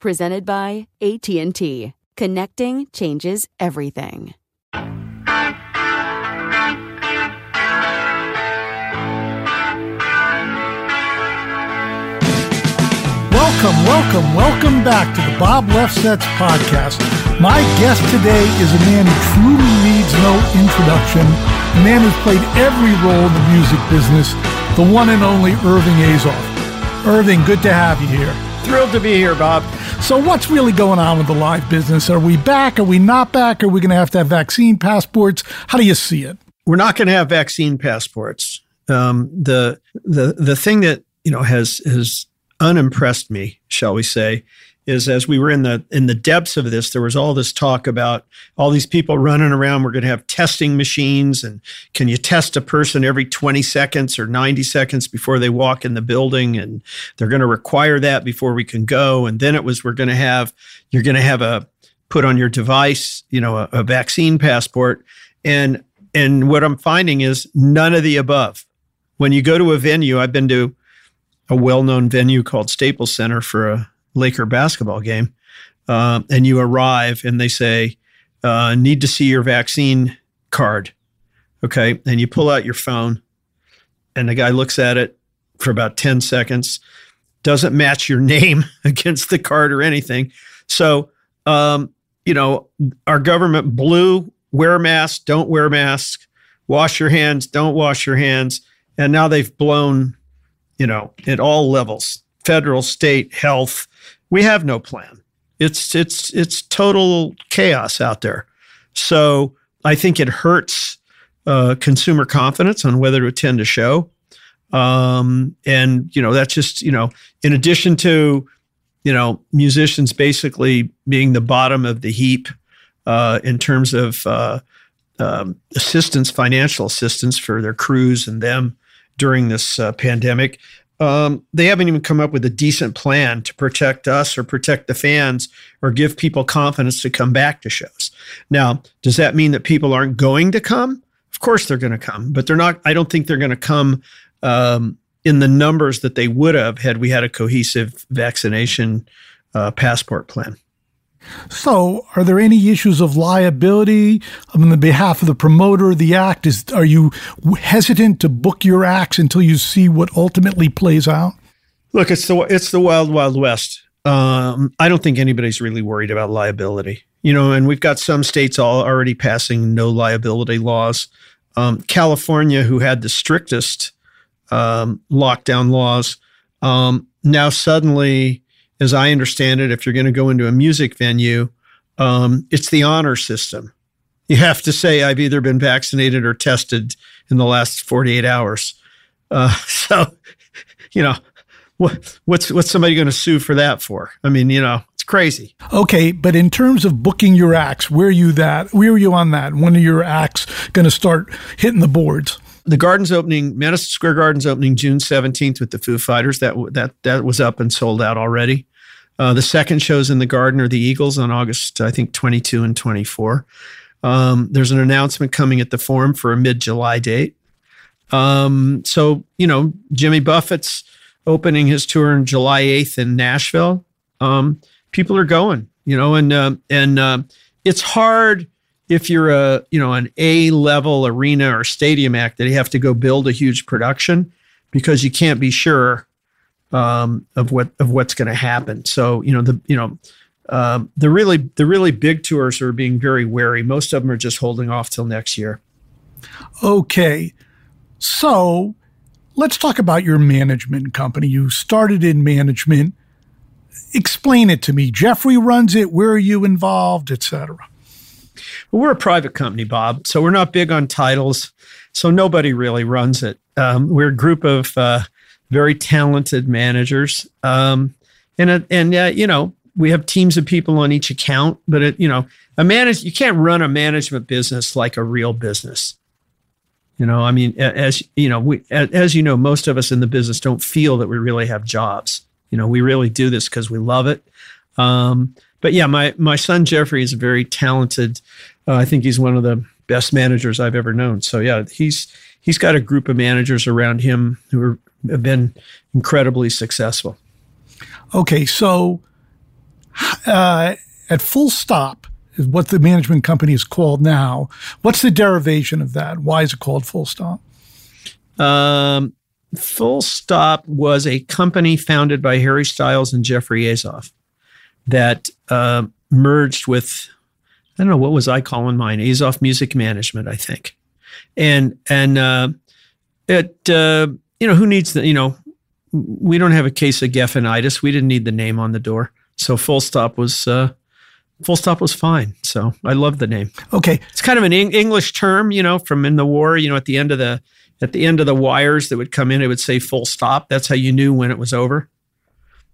Presented by AT&T. Connecting changes everything. Welcome, welcome, welcome back to the Bob Lefsetz podcast. My guest today is a man who truly needs no introduction, a man who's played every role in the music business, the one and only Irving Azoff. Irving, good to have you here. Thrilled to be here, Bob. So, what's really going on with the live business? Are we back? Are we not back? Are we going to have to have vaccine passports? How do you see it? We're not going to have vaccine passports. Um, the the the thing that you know has has unimpressed me, shall we say, is as we were in the in the depths of this, there was all this talk about all these people running around. We're going to have testing machines, and can you test a person every 20 seconds or 90 seconds before they walk in the building? And they're going to require that before we can go. And then it was we're going to have you're going to have a put on your device, you know, a, a vaccine passport. And and what I'm finding is none of the above. When you go to a venue, I've been to a well-known venue called Staples Center for a Laker basketball game, uh, and you arrive and they say, uh, "Need to see your vaccine card." Okay, and you pull out your phone, and the guy looks at it for about ten seconds, doesn't match your name against the card or anything. So, um, you know, our government blew wear masks, don't wear masks, wash your hands, don't wash your hands, and now they've blown you know, at all levels, federal, state, health. We have no plan. It's it's it's total chaos out there. So I think it hurts uh, consumer confidence on whether to attend a show. Um, and you know, that's just you know, in addition to you know musicians basically being the bottom of the heap uh, in terms of uh, um, assistance, financial assistance for their crews and them during this uh, pandemic. Um, they haven't even come up with a decent plan to protect us or protect the fans or give people confidence to come back to shows. Now, does that mean that people aren't going to come? Of course they're going to come, but they're not. I don't think they're going to come um, in the numbers that they would have had we had a cohesive vaccination uh, passport plan. So, are there any issues of liability on the behalf of the promoter of the act? Is are you hesitant to book your acts until you see what ultimately plays out? Look, it's the it's the wild wild west. Um, I don't think anybody's really worried about liability. You know, and we've got some states all already passing no liability laws. Um, California, who had the strictest um, lockdown laws, um, now suddenly as I understand it, if you're going to go into a music venue, um, it's the honor system. You have to say, I've either been vaccinated or tested in the last 48 hours. Uh, so, you know, what, what's, what's somebody going to sue for that for? I mean, you know, it's crazy. Okay. But in terms of booking your acts, where are you that? Where are you on that? When are your acts going to start hitting the boards? The Gardens opening, Madison Square Gardens opening June seventeenth with the Foo Fighters. That that that was up and sold out already. Uh, the second shows in the Garden are the Eagles on August, I think, 22 and 24. Um, there's an announcement coming at the Forum for a mid July date. Um, so, you know, Jimmy Buffett's opening his tour on July 8th in Nashville. Um, people are going, you know, and, uh, and uh, it's hard if you're a, you know, an A level arena or stadium act that you have to go build a huge production because you can't be sure um, of what of what's going to happen. So you know the you know um, the really the really big tours are being very wary. Most of them are just holding off till next year. Okay, so let's talk about your management company. You started in management. Explain it to me. Jeffrey runs it. Where are you involved, etc. Well, we're a private company, Bob, so we're not big on titles. So nobody really runs it. Um, we're a group of uh, very talented managers. Um, and, uh, and uh, you know, we have teams of people on each account, but it, you know, a manage, you can't run a management business like a real business. You know, I mean, as you know, we, as you know, most of us in the business don't feel that we really have jobs. You know, we really do this because we love it. Um, but yeah, my my son Jeffrey is very talented. Uh, I think he's one of the best managers I've ever known. So yeah, he's he's got a group of managers around him who are have been incredibly successful. Okay, so uh, at Full Stop is what the management company is called now. What's the derivation of that? Why is it called Full Stop? Um, Full Stop was a company founded by Harry Styles and Jeffrey Azoff that uh, merged with I don't know what was I calling mine Azoff Music Management, I think, and and uh, it uh, you know, who needs the, you know, we don't have a case of Geffen-itis. We didn't need the name on the door. So full stop was, uh, full stop was fine. So I love the name. Okay. It's kind of an English term, you know, from in the war, you know, at the end of the, at the end of the wires that would come in, it would say full stop. That's how you knew when it was over.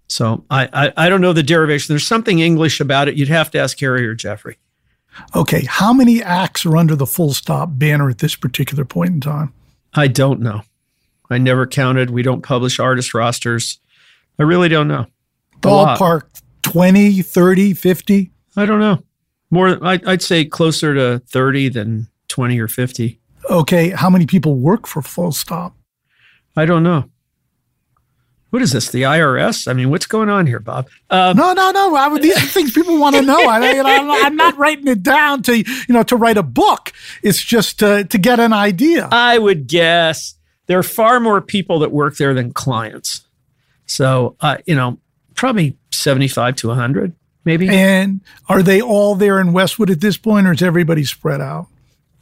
So I, I, I don't know the derivation. There's something English about it. You'd have to ask Harry or Jeffrey. Okay. How many acts are under the full stop banner at this particular point in time? I don't know. I never counted. We don't publish artist rosters. I really don't know. Ballpark 20, 30, 50? I don't know. More, I'd say closer to 30 than 20 or 50. Okay. How many people work for Full Stop? I don't know. What is this? The IRS? I mean, what's going on here, Bob? Um, no, no, no. I, these are things people want to know. I, am not writing it down to you know to write a book. It's just to, to get an idea. I would guess there are far more people that work there than clients. So, uh, you know, probably 75 to 100, maybe. And are they all there in Westwood at this point, or is everybody spread out?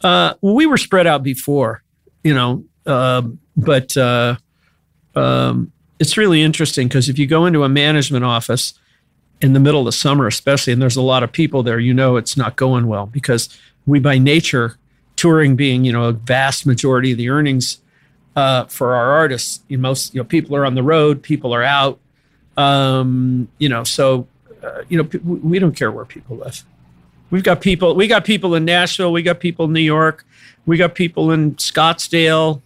Uh, well, we were spread out before, you know, uh, but uh, um, it's really interesting because if you go into a management office in the middle of the summer, especially, and there's a lot of people there, you know it's not going well because we, by nature, touring being, you know, a vast majority of the earnings uh, for our artists. You know, most you know people are on the road, people are out. Um, you know, so uh, you know p- we don't care where people live. We've got people. We got people in Nashville. We got people in New York. We got people in Scottsdale.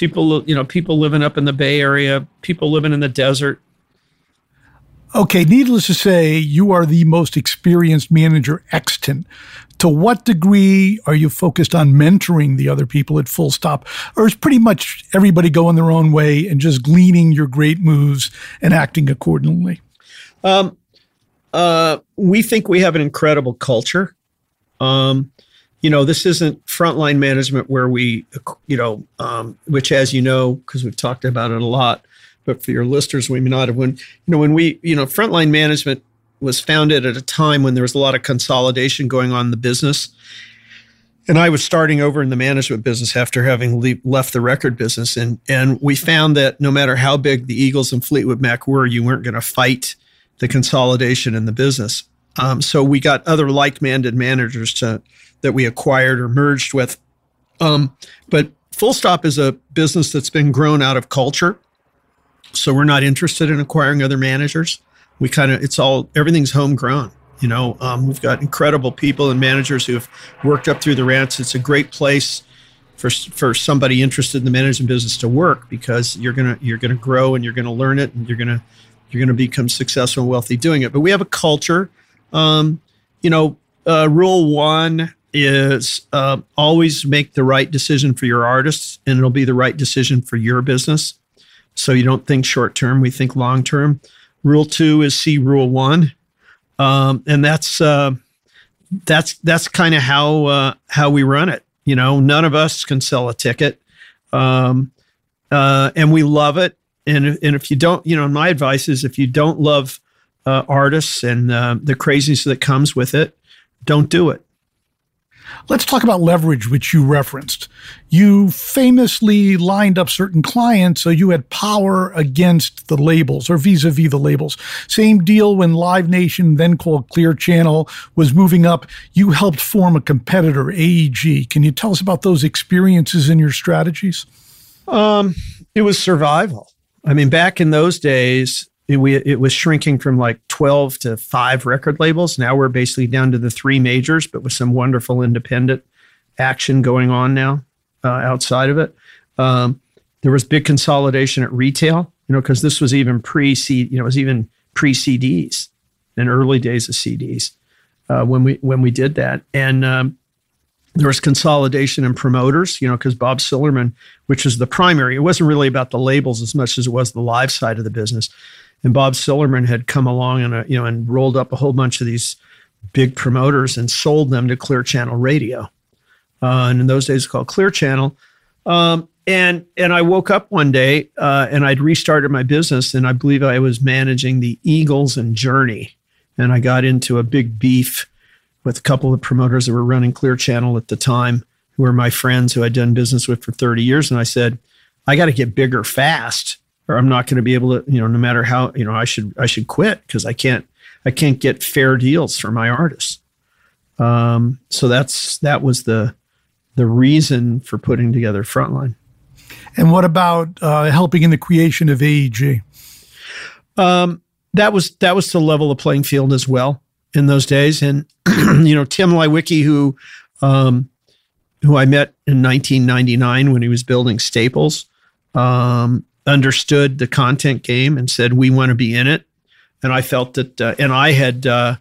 People, you know, people living up in the Bay Area. People living in the desert. Okay, needless to say, you are the most experienced manager extant to what degree are you focused on mentoring the other people at full stop or is pretty much everybody going their own way and just gleaning your great moves and acting accordingly um, uh, we think we have an incredible culture um, you know this isn't frontline management where we you know um, which as you know because we've talked about it a lot but for your listeners we may not have when you know when we you know frontline management was founded at a time when there was a lot of consolidation going on in the business. And I was starting over in the management business after having le- left the record business. And, and we found that no matter how big the Eagles and Fleetwood Mac were, you weren't going to fight the consolidation in the business. Um, so we got other like-minded managers to, that we acquired or merged with. Um, but Full Stop is a business that's been grown out of culture. So we're not interested in acquiring other managers we kind of it's all everything's homegrown you know um, we've got incredible people and managers who have worked up through the ranks it's a great place for for somebody interested in the management business to work because you're gonna you're gonna grow and you're gonna learn it and you're gonna you're going to become successful and wealthy doing it. But we have a culture. Um, you know, uh, rule one is uh, always make the right decision for your artists, and it'll be the right decision for your business. So you don't think short term, we think long term. Rule two is see rule one, um, and that's uh, that's that's kind of how uh, how we run it. You know, none of us can sell a ticket, um, uh, and we love it. And and if you don't, you know, my advice is if you don't love uh, artists and uh, the craziness that comes with it, don't do it. Let's talk about leverage, which you referenced. You famously lined up certain clients so you had power against the labels or vis a vis the labels. Same deal when Live Nation, then called Clear Channel, was moving up. You helped form a competitor, AEG. Can you tell us about those experiences and your strategies? Um, it was survival. I mean, back in those days, it, we, it was shrinking from like 12 to five record labels. Now we're basically down to the three majors, but with some wonderful independent action going on now uh, outside of it. Um, there was big consolidation at retail, you know, because this was even pre C, you know, it was even pre CDs and early days of CDs uh, when we when we did that, and um, there was consolidation in promoters, you know, because Bob Sillerman, which was the primary, it wasn't really about the labels as much as it was the live side of the business and Bob Sillerman had come along and uh, you know and rolled up a whole bunch of these big promoters and sold them to Clear Channel Radio, uh, and in those days it called Clear Channel. Um, and and I woke up one day uh, and I'd restarted my business, and I believe I was managing the Eagles and Journey, and I got into a big beef with a couple of promoters that were running Clear Channel at the time, who were my friends who I'd done business with for 30 years, and I said, I got to get bigger fast or I'm not going to be able to, you know, no matter how, you know, I should I should quit because I can't I can't get fair deals for my artists. Um, so that's that was the the reason for putting together Frontline. And what about uh, helping in the creation of AEG? Um, that was that was to level the playing field as well in those days. And you know, Tim Leiweke, who um, who I met in 1999 when he was building Staples, um, understood the content game and said we want to be in it. And I felt that, uh, and I had uh,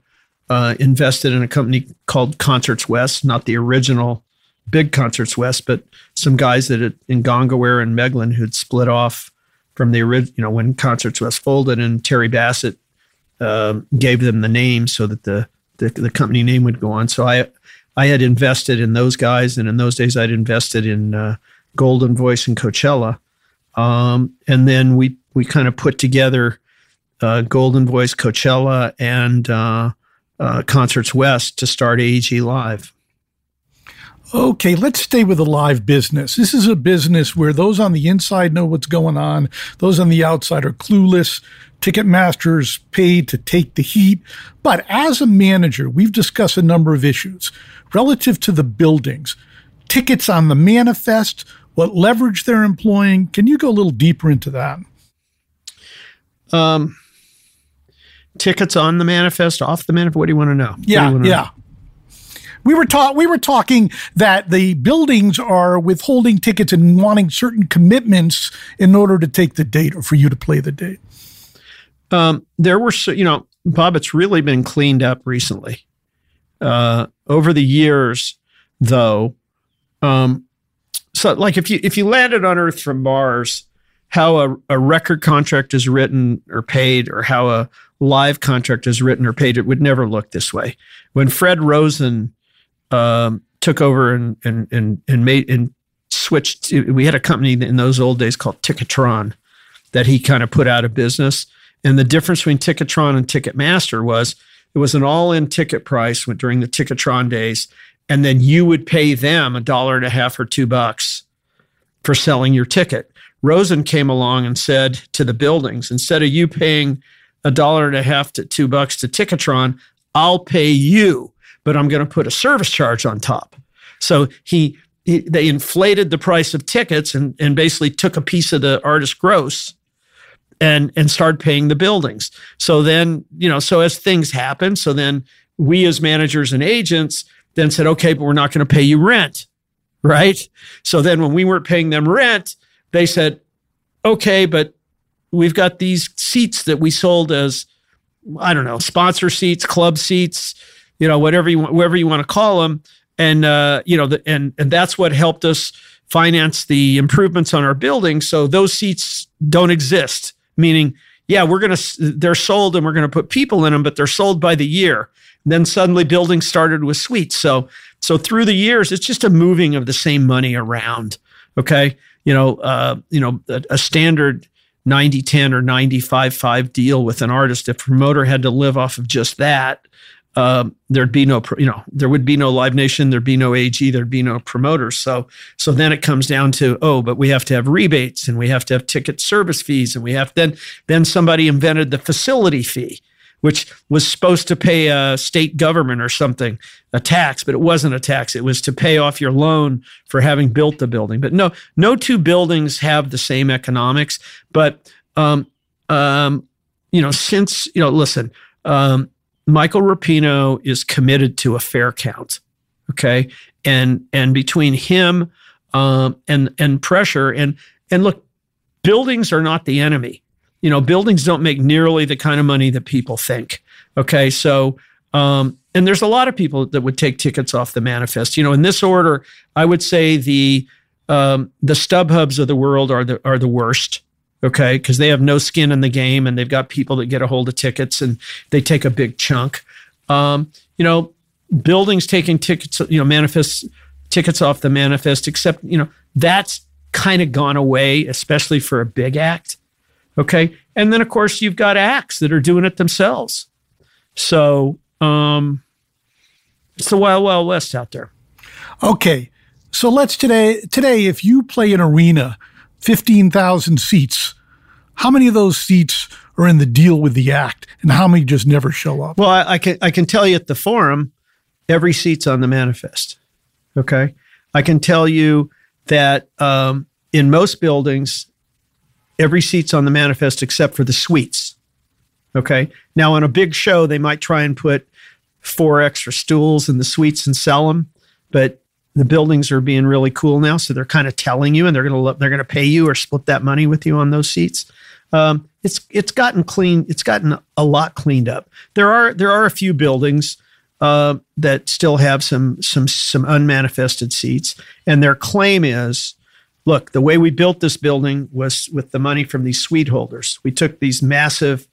uh, invested in a company called Concerts West, not the original big Concerts West, but some guys that had, in Gongaware and Meglen who'd split off from the original, you know, when Concerts West folded, and Terry Bassett um, gave them the name so that the, the the company name would go on. So I I had invested in those guys, and in those days I'd invested in uh, Golden Voice and Coachella um, and then we we kind of put together uh, Golden Voice, Coachella, and uh, uh, Concerts West to start AEG Live. Okay, let's stay with the live business. This is a business where those on the inside know what's going on, those on the outside are clueless. Ticketmaster's paid to take the heat. But as a manager, we've discussed a number of issues relative to the buildings. Tickets on the manifest, what leverage they're employing. Can you go a little deeper into that? Um, tickets on the manifest, off the manifest. What do you want to know? Yeah, yeah. Know? We were taught we were talking that the buildings are withholding tickets and wanting certain commitments in order to take the date or for you to play the date. Um, there were, you know, Bob, it's really been cleaned up recently. Uh, over the years, though, um, so like if you if you landed on Earth from Mars, how a, a record contract is written or paid, or how a live contract is written or paid, it would never look this way. When Fred Rosen um, took over and and and and made and switched, to, we had a company in those old days called Ticketron that he kind of put out of business. And the difference between Ticketron and Ticketmaster was it was an all-in ticket price during the Ticketron days, and then you would pay them a dollar and a half or two bucks for selling your ticket. Rosen came along and said to the buildings, instead of you paying a dollar and a half to two bucks to Ticketron, I'll pay you, but I'm going to put a service charge on top. So he, he, they inflated the price of tickets and, and basically took a piece of the artist gross and and started paying the buildings. So then, you know, so as things happen, so then we as managers and agents then said, okay, but we're not going to pay you rent. Right. So then when we weren't paying them rent, they said, okay, but we've got these seats that we sold as I don't know sponsor seats, club seats, you know whatever you whatever you want to call them, and uh, you know the, and and that's what helped us finance the improvements on our building. So those seats don't exist, meaning yeah, we're gonna they're sold and we're gonna put people in them, but they're sold by the year. And then suddenly buildings started with suites. So so through the years, it's just a moving of the same money around. Okay, you know, uh, you know, a, a standard 90 10 or 95 5 deal with an artist, if promoter had to live off of just that, um, there'd be no, you know, there would be no Live Nation, there'd be no AEG, there'd be no promoters. So, so then it comes down to, oh, but we have to have rebates and we have to have ticket service fees and we have then, then somebody invented the facility fee, which was supposed to pay a state government or something a tax, but it wasn't a tax. It was to pay off your loan for having built the building. But no, no two buildings have the same economics. But um, um, you know, since you know, listen, um, Michael Rapino is committed to a fair count. Okay. And and between him um, and and pressure and and look, buildings are not the enemy. You know, buildings don't make nearly the kind of money that people think. Okay. So um, and there's a lot of people that would take tickets off the manifest. You know, in this order, I would say the um, the StubHubs of the world are the are the worst okay because they have no skin in the game and they've got people that get a hold of tickets and they take a big chunk um, you know buildings taking tickets you know manifest tickets off the manifest except you know that's kind of gone away especially for a big act okay and then of course you've got acts that are doing it themselves so um, it's the wild wild west out there okay so let's today today if you play an arena 15,000 seats. How many of those seats are in the deal with the act and how many just never show up? Well, I, I can I can tell you at the forum, every seat's on the manifest. Okay. I can tell you that um, in most buildings, every seat's on the manifest except for the suites. Okay. Now, on a big show, they might try and put four extra stools in the suites and sell them. But the buildings are being really cool now, so they're kind of telling you, and they're going to they're to pay you or split that money with you on those seats. Um, it's it's gotten clean. It's gotten a lot cleaned up. There are there are a few buildings uh, that still have some some some unmanifested seats, and their claim is, look, the way we built this building was with the money from these suite holders. We took these massive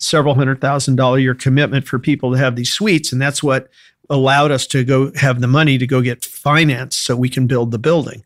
several hundred thousand dollar year commitment for people to have these suites, and that's what allowed us to go have the money to go get finance so we can build the building.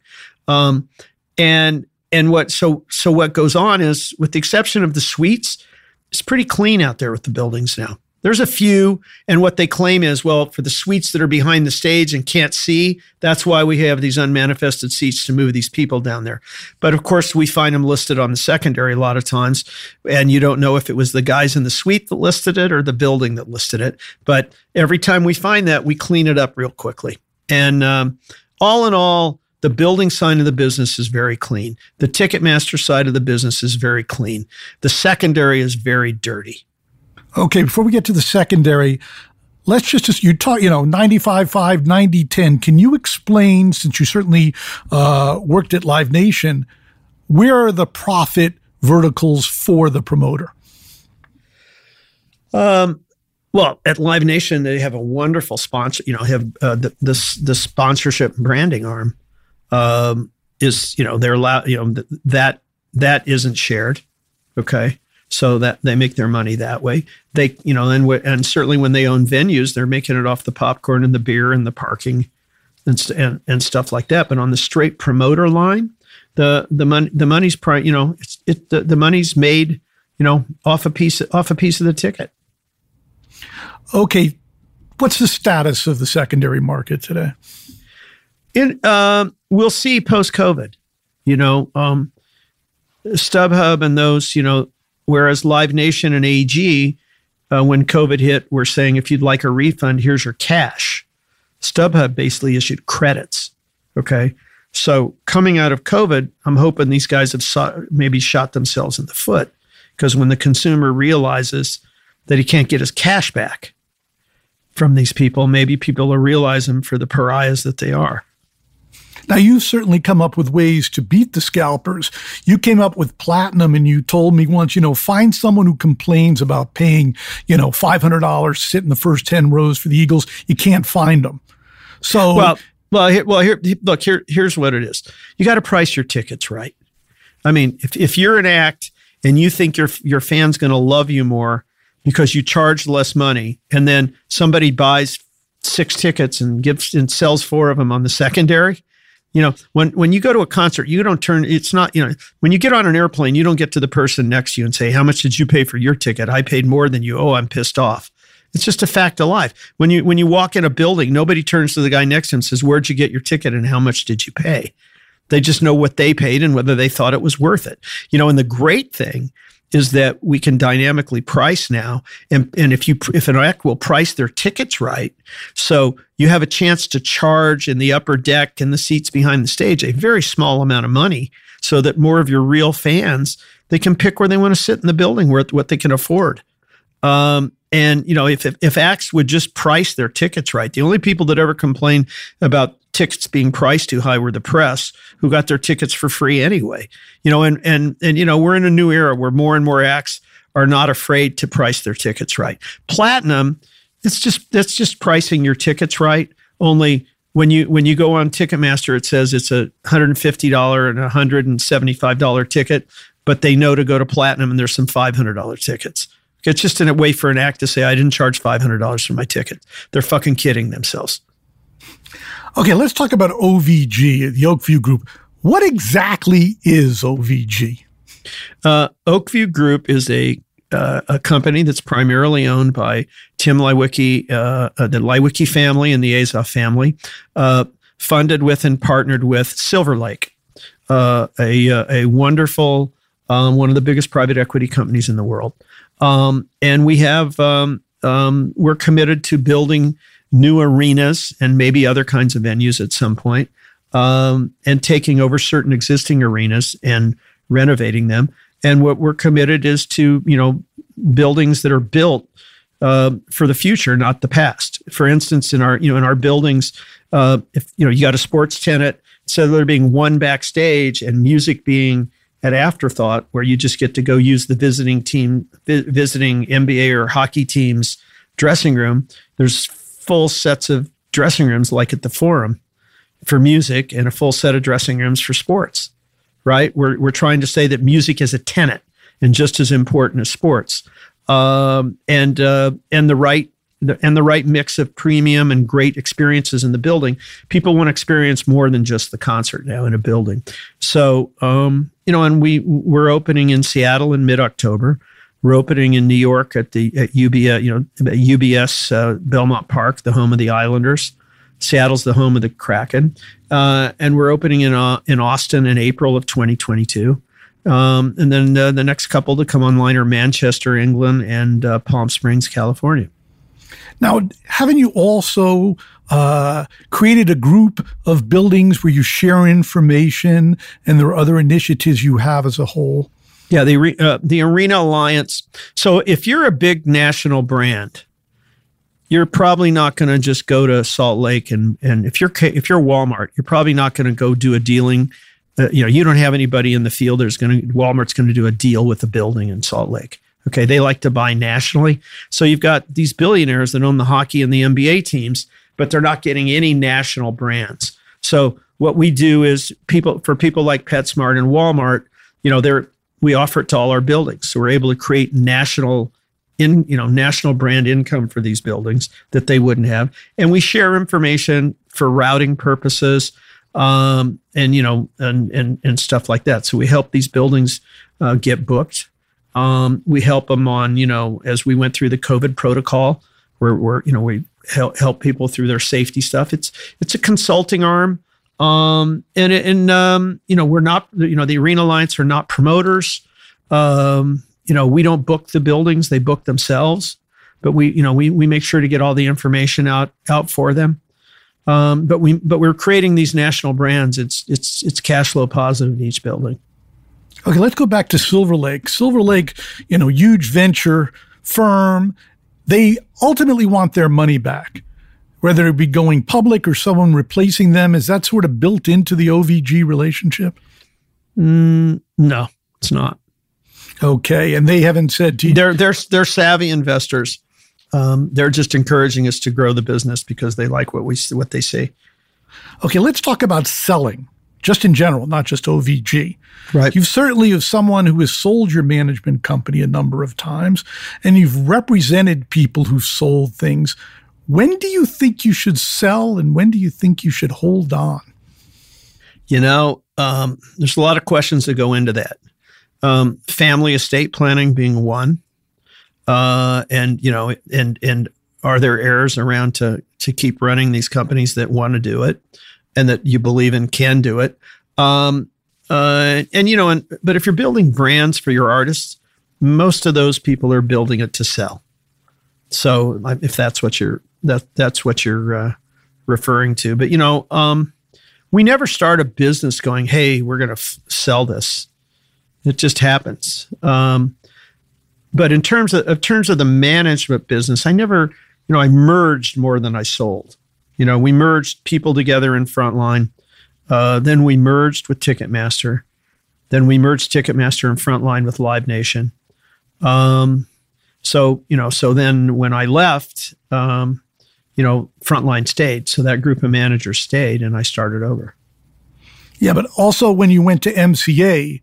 Um, and and what so so what goes on is with the exception of the suites, it's pretty clean out there with the buildings now. There's a few, and what they claim is, well, for the suites that are behind the stage and can't see, that's why we have these unmanifested seats to move these people down there. But of course, we find them listed on the secondary a lot of times, and you don't know if it was the guys in the suite that listed it or the building that listed it. But every time we find that, we clean it up real quickly. And um, all in all, the building side of the business is very clean. The Ticketmaster side of the business is very clean. The secondary is very dirty. Okay, before we get to the secondary, let's just, you talk, you know, 95 5, 90 10. Can you explain, since you certainly uh, worked at Live Nation, where are the profit verticals for the promoter? Um, well, at Live Nation, they have a wonderful sponsor. You know, have uh, the, this the sponsorship branding arm um, is you know they're allowed. You know th- that that isn't shared. Okay, so that they make their money that way. They, you know, and and certainly when they own venues, they're making it off the popcorn and the beer and the parking and and, and stuff like that. But on the straight promoter line, the the money the money's pri- you know it's it the, the money's made you know off a piece off a piece of the ticket. Okay, what's the status of the secondary market today? In um, we'll see post COVID. You know, um, StubHub and those you know Whereas Live Nation and AEG, uh, when COVID hit, were saying if you'd like a refund, here's your cash. StubHub basically issued credits. Okay. So coming out of COVID, I'm hoping these guys have saw, maybe shot themselves in the foot because when the consumer realizes that he can't get his cash back from these people, maybe people will realize them for the pariahs that they are. Now, you've certainly come up with ways to beat the scalpers. You came up with platinum and you told me once, you know, find someone who complains about paying, you know, $500 sit in the first 10 rows for the Eagles. You can't find them. So, well, well, here, well, here, look, here, here's what it is. You got to price your tickets right. I mean, if, if you're an act and you think your, your fan's going to love you more because you charge less money and then somebody buys six tickets and gives and sells four of them on the secondary, you know, when when you go to a concert, you don't turn. It's not you know when you get on an airplane, you don't get to the person next to you and say, "How much did you pay for your ticket? I paid more than you. Oh, I'm pissed off." It's just a fact of life. When you when you walk in a building, nobody turns to the guy next to him and says, "Where'd you get your ticket and how much did you pay?" They just know what they paid and whether they thought it was worth it. You know, and the great thing is that we can dynamically price now. And, and if you if an act will price their tickets right, so you have a chance to charge in the upper deck and the seats behind the stage a very small amount of money so that more of your real fans they can pick where they want to sit in the building where what they can afford. Um, and you know, if, if if acts would just price their tickets right, the only people that ever complain about tickets being priced too high were the press, who got their tickets for free anyway. You know, and and and you know, we're in a new era where more and more acts are not afraid to price their tickets right. Platinum, it's just that's just pricing your tickets right. Only when you when you go on Ticketmaster, it says it's a hundred and fifty dollar and a hundred and seventy five dollar ticket, but they know to go to platinum and there's some five hundred dollar tickets. It's just in a way for an act to say, I didn't charge $500 for my ticket. They're fucking kidding themselves. Okay, let's talk about OVG, the Oakview Group. What exactly is OVG? Uh, Oakview Group is a uh, a company that's primarily owned by Tim Leiweke, uh, uh, the Leiweke family and the Azoff family, uh, funded with and partnered with Silver Lake, uh, a a wonderful um, one of the biggest private equity companies in the world. Um, and we have um, um, we're committed to building new arenas and maybe other kinds of venues at some point, um, and taking over certain existing arenas and renovating them. And what we're committed is to you know buildings that are built uh, for the future, not the past. For instance, in our you know in our buildings, uh, if you know you got a sports tenant, instead of there being one backstage and music being at afterthought where you just get to go use the visiting team vi- visiting NBA or hockey team's dressing room there's full sets of dressing rooms like at the forum for music and a full set of dressing rooms for sports right we're, we're trying to say that music is a tenant and just as important as sports um, and uh, and the right the, and the right mix of premium and great experiences in the building. People want to experience more than just the concert now in a building. So, um, you know, and we we're opening in Seattle in mid October. We're opening in New York at the at UBS, you know, UBS uh, Belmont Park, the home of the Islanders. Seattle's the home of the Kraken, uh, and we're opening in uh, in Austin in April of 2022. Um, and then uh, the next couple to come online are Manchester, England, and uh, Palm Springs, California. Now, haven't you also uh, created a group of buildings where you share information and there are other initiatives you have as a whole? Yeah, the uh, the Arena Alliance. So if you're a big national brand, you're probably not going to just go to Salt Lake and and if you're if you're Walmart, you're probably not going to go do a dealing. Uh, you know, you don't have anybody in the field that's going to Walmart's going to do a deal with a building in Salt Lake. Okay, they like to buy nationally. So you've got these billionaires that own the hockey and the NBA teams, but they're not getting any national brands. So what we do is people for people like PetSmart and Walmart, you know, they're we offer it to all our buildings. So we're able to create national in, you know, national brand income for these buildings that they wouldn't have. And we share information for routing purposes um, and you know and, and and stuff like that. So we help these buildings uh, get booked um, we help them on, you know, as we went through the COVID protocol, where we're, you know, we help help people through their safety stuff. It's it's a consulting arm, um, and and um, you know, we're not, you know, the Arena Alliance are not promoters. Um, you know, we don't book the buildings; they book themselves. But we, you know, we we make sure to get all the information out out for them. Um, but we but we're creating these national brands. It's it's it's cash flow positive in each building. Okay, let's go back to Silver Lake. Silver Lake, you know, huge venture firm. They ultimately want their money back. Whether it be going public or someone replacing them? Is that sort of built into the OVG relationship? Mm, no, it's not. Okay, and they haven't said to you. They're they're they're savvy investors. Um, they're just encouraging us to grow the business because they like what we what they see. Okay, let's talk about selling, just in general, not just OVG. Right. You've certainly of someone who has sold your management company a number of times, and you've represented people who've sold things. When do you think you should sell, and when do you think you should hold on? You know, um, there's a lot of questions that go into that. Um, family estate planning being one, uh, and you know, and and are there heirs around to to keep running these companies that want to do it and that you believe in can do it? Um, uh, and you know, and but if you're building brands for your artists, most of those people are building it to sell. So if that's what you're that that's what you're uh, referring to, but you know, um, we never start a business going, "Hey, we're going to f- sell this." It just happens. Um, but in terms of in terms of the management business, I never, you know, I merged more than I sold. You know, we merged people together in Frontline. Uh, then we merged with Ticketmaster. Then we merged Ticketmaster and Frontline with Live Nation. Um, so you know, so then when I left, um, you know, Frontline stayed. So that group of managers stayed, and I started over. Yeah, but also when you went to MCA,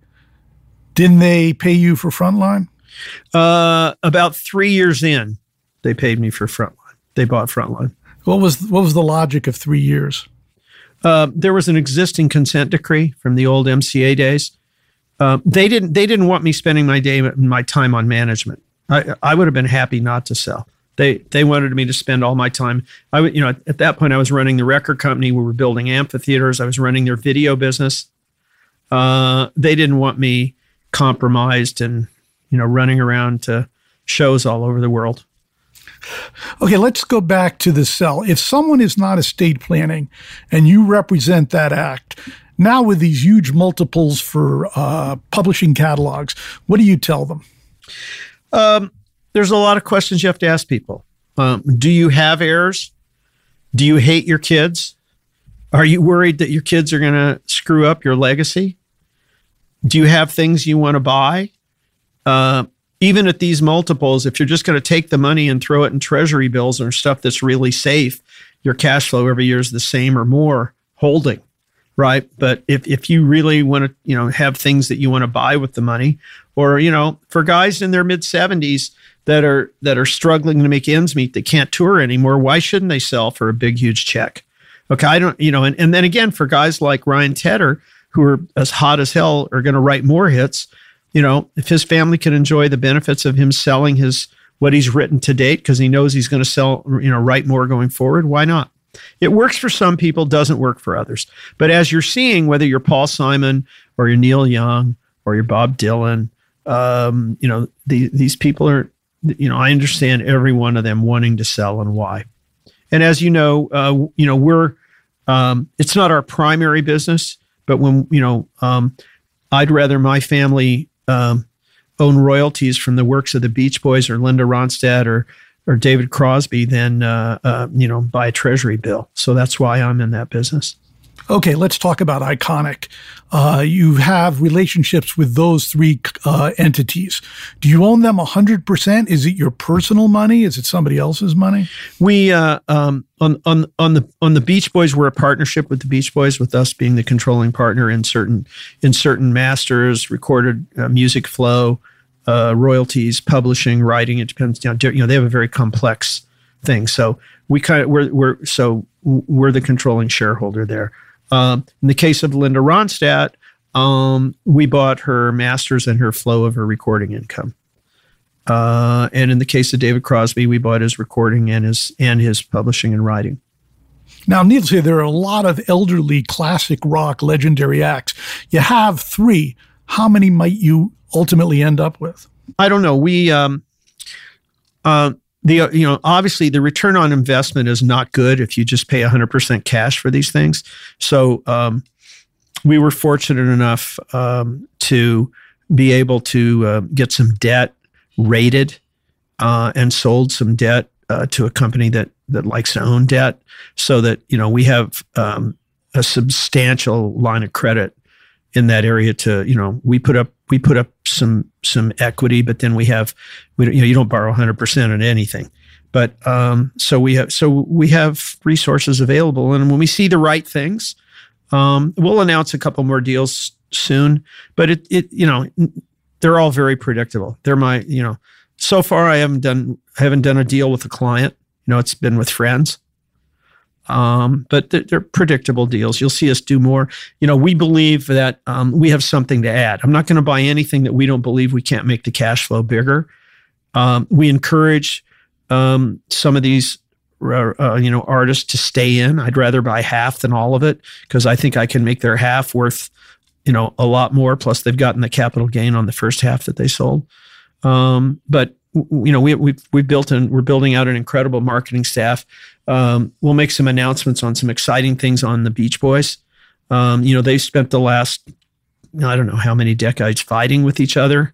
didn't they pay you for Frontline? Uh, about three years in, they paid me for Frontline. They bought Frontline. What was what was the logic of three years? Uh, there was an existing consent decree from the old MCA days. Uh, they didn't they didn't want me spending my day my time on management. I I would have been happy not to sell. They they wanted me to spend all my time. I you know at that point I was running the record company. We were building amphitheaters. I was running their video business. Uh, they didn't want me compromised and you know running around to shows all over the world. Okay, let's go back to the sell. If someone is not estate planning and you represent that act, now with these huge multiples for uh, publishing catalogs, what do you tell them? Um, there's a lot of questions you have to ask people. Um, do you have heirs? Do you hate your kids? Are you worried that your kids are going to screw up your legacy? Do you have things you want to buy? Uh, even at these multiples, if you're just going to take the money and throw it in treasury bills or stuff that's really safe, your cash flow every year is the same or more holding, right? But if, if you really want to, you know, have things that you want to buy with the money, or you know, for guys in their mid 70s that are that are struggling to make ends meet, that can't tour anymore, why shouldn't they sell for a big huge check? Okay, I don't, you know, and, and then again for guys like Ryan Tedder who are as hot as hell are going to write more hits you know, if his family can enjoy the benefits of him selling his what he's written to date because he knows he's going to sell, you know, write more going forward, why not? It works for some people, doesn't work for others. But as you're seeing, whether you're Paul Simon or you're Neil Young or you're Bob Dylan, um, you know, the, these people are, you know, I understand every one of them wanting to sell and why. And as you know, uh, you know, we're, um, it's not our primary business, but when, you know, um, I'd rather my family um, own royalties from the works of the Beach Boys or Linda Ronstadt or or David Crosby than uh, uh, you know buy a treasury bill. So that's why I'm in that business. Okay, let's talk about Iconic. Uh, you have relationships with those three uh, entities. Do you own them 100%? Is it your personal money? Is it somebody else's money? We uh, um, on on on the on the Beach Boys, we're a partnership with the Beach Boys, with us being the controlling partner in certain in certain masters, recorded uh, music flow, uh, royalties, publishing, writing. It depends. You know, you know, they have a very complex thing. So we kind of we're we're so we're the controlling shareholder there. Um, in the case of Linda Ronstadt, um, we bought her masters and her flow of her recording income. Uh, and in the case of David Crosby, we bought his recording and his and his publishing and writing. Now, needless to say, there are a lot of elderly classic rock legendary acts. You have three. How many might you ultimately end up with? I don't know. We um, uh, the uh, you know obviously the return on investment is not good if you just pay 100% cash for these things. So um, we were fortunate enough um, to be able to uh, get some debt rated uh, and sold some debt uh, to a company that that likes to own debt, so that you know we have um, a substantial line of credit in that area. To you know, we put up we put up some some equity, but then we have we you know you don't borrow 100 percent on anything. But um, so we have so we have resources available, and when we see the right things, um, we'll announce a couple more deals soon. But it it you know they're all very predictable. They're my you know so far I haven't done I haven't done a deal with a client. You know, it's been with friends. Um, but they're, they're, predictable deals. You'll see us do more. You know, we believe that um, we have something to add. I'm not going to buy anything that we don't believe we can't make the cash flow bigger. Um, we encourage um, some of these uh, uh, you know artists to stay in. I'd rather buy half than all of it because I think I can make their half worth you know a lot more. Plus, they've gotten the capital gain on the first half that they sold. Um, but you know we we we built and we're building out an incredible marketing staff. Um, we'll make some announcements on some exciting things on the Beach Boys. Um, you know they've spent the last I don't know how many decades fighting with each other,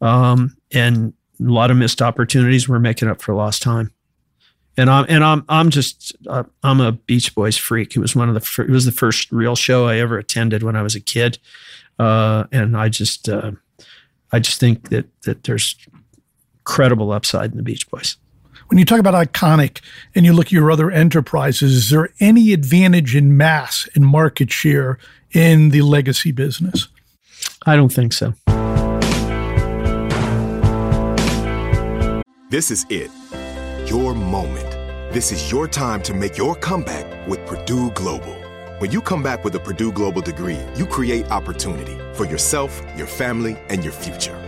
um, and a lot of missed opportunities. We're making up for lost time. And I'm and I'm I'm just uh, I'm a Beach Boys freak. It was one of the fir- it was the first real show I ever attended when I was a kid, uh, and I just uh, I just think that that there's credible upside in the Beach Boys. When you talk about iconic and you look at your other enterprises, is there any advantage in mass and market share in the legacy business? I don't think so. This is it. Your moment. This is your time to make your comeback with Purdue Global. When you come back with a Purdue Global degree, you create opportunity for yourself, your family, and your future.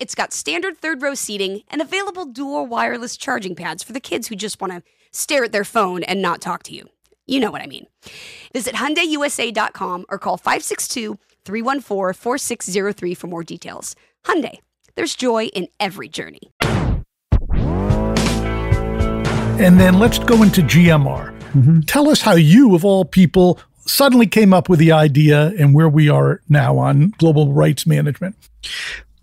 it's got standard third row seating and available dual wireless charging pads for the kids who just want to stare at their phone and not talk to you. You know what I mean. Visit HyundaiUSA.com or call 562-314-4603 for more details. Hyundai, there's joy in every journey. And then let's go into GMR. Mm-hmm. Tell us how you, of all people, suddenly came up with the idea and where we are now on global rights management?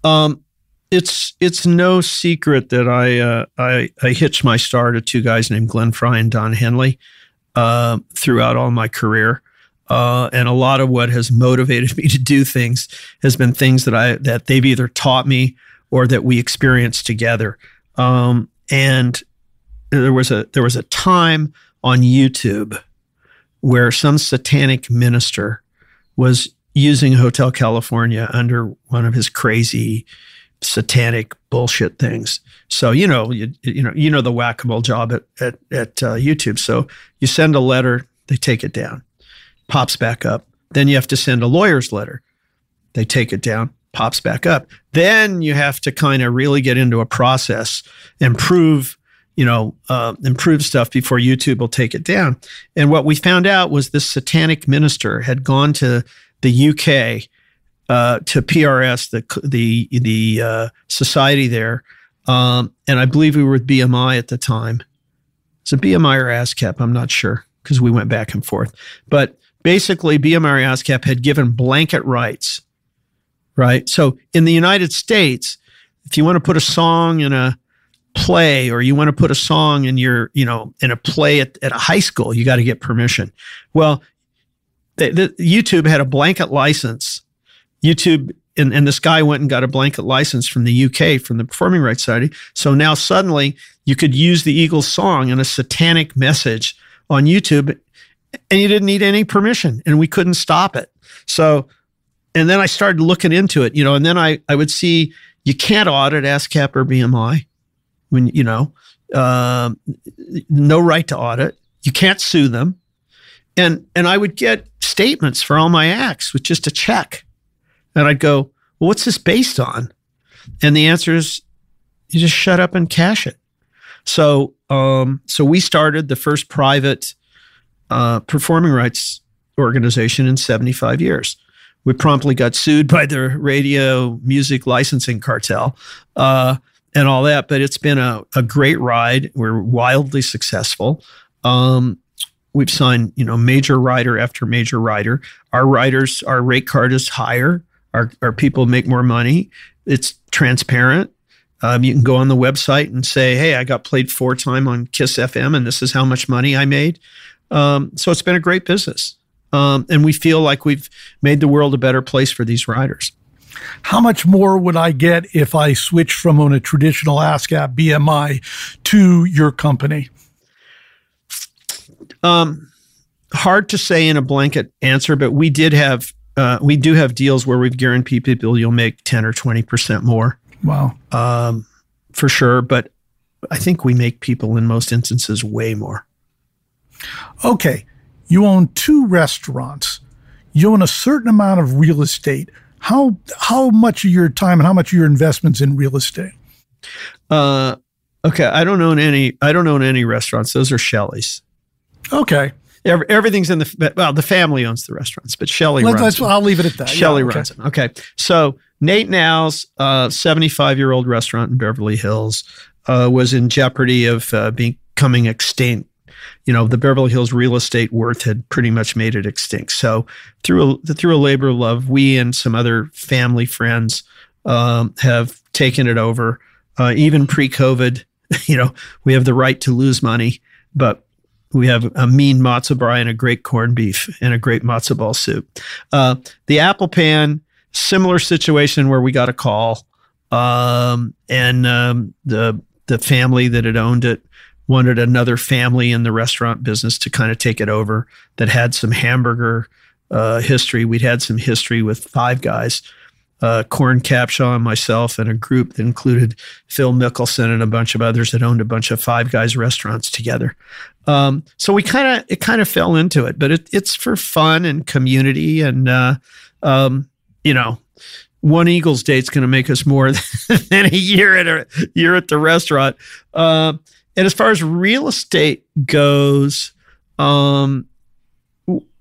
Um, it's it's no secret that I uh, I, I hitched my star to two guys named Glenn Frey and Don Henley uh, throughout all my career. Uh, and a lot of what has motivated me to do things has been things that I that they've either taught me or that we experienced together. Um, and there was a there was a time on YouTube where some satanic minister was using Hotel California under one of his crazy satanic bullshit things. So you know, you, you know, you know the whack a mole job at at, at uh, YouTube. So you send a letter, they take it down, pops back up. Then you have to send a lawyer's letter, they take it down, pops back up. Then you have to kind of really get into a process and prove you know, uh, improve stuff before YouTube will take it down. And what we found out was this satanic minister had gone to the UK uh, to PRS, the the the uh, society there, um, and I believe we were with BMI at the time. So BMI or ASCAP, I'm not sure because we went back and forth. But basically, BMI or ASCAP had given blanket rights, right? So in the United States, if you want to put a song in a play or you want to put a song in your, you know, in a play at, at a high school, you got to get permission. Well, the, the, YouTube had a blanket license. YouTube and, and this guy went and got a blanket license from the UK from the Performing Rights Society. So now suddenly you could use the Eagles song in a satanic message on YouTube and you didn't need any permission and we couldn't stop it. So, and then I started looking into it, you know, and then I, I would see you can't audit ASCAP or BMI when you know um, no right to audit. You can't sue them, and and I would get statements for all my acts with just a check, and I'd go, well, what's this based on? And the answer is, you just shut up and cash it. So um, so we started the first private uh, performing rights organization in 75 years. We promptly got sued by the radio music licensing cartel. Uh, and all that. But it's been a, a great ride. We're wildly successful. Um, we've signed, you know, major rider after major rider. Our riders, our rate card is higher. Our, our people make more money. It's transparent. Um, you can go on the website and say, "Hey, I got played four time on Kiss FM, and this is how much money I made." Um, so it's been a great business, um, and we feel like we've made the world a better place for these riders. How much more would I get if I switched from on a traditional ASCAP BMI to your company? Um, hard to say in a blanket answer, but we did have uh, we do have deals where we've guaranteed people you'll make ten or twenty percent more. Wow, um, for sure. But I think we make people in most instances way more. Okay, you own two restaurants. You own a certain amount of real estate. How how much of your time and how much of your investments in real estate? Uh, okay, I don't own any. I don't own any restaurants. Those are Shelley's. Okay. Every, everything's in the well. The family owns the restaurants, but Shelley Let, runs. I'll leave it at that. Shelley yeah, okay. runs it. Okay, so Nate 'n Al's uh, seventy-five-year-old restaurant in Beverly Hills uh, was in jeopardy of uh, becoming extinct you know, the Beverly Hills real estate worth had pretty much made it extinct. So through a, through a labor of love, we and some other family friends um, have taken it over. Uh, even pre-COVID, you know, we have the right to lose money, but we have a mean matzo brei and a great corned beef and a great matzo ball soup. Uh, the Apple Pan, similar situation where we got a call, um, and um, the the family that had owned it wanted another family in the restaurant business to kind of take it over that had some hamburger uh, history. We'd had some history with Five Guys, uh, Coran Capshaw and myself, and a group that included Phil Mickelson and a bunch of others that owned a bunch of Five Guys restaurants together. Um, so we kind of it kind of fell into it, but it, it's for fun and community, and uh, um, you know, one Eagles date's going to make us more than a year at a year at the restaurant. Uh, and as far as real estate goes, um,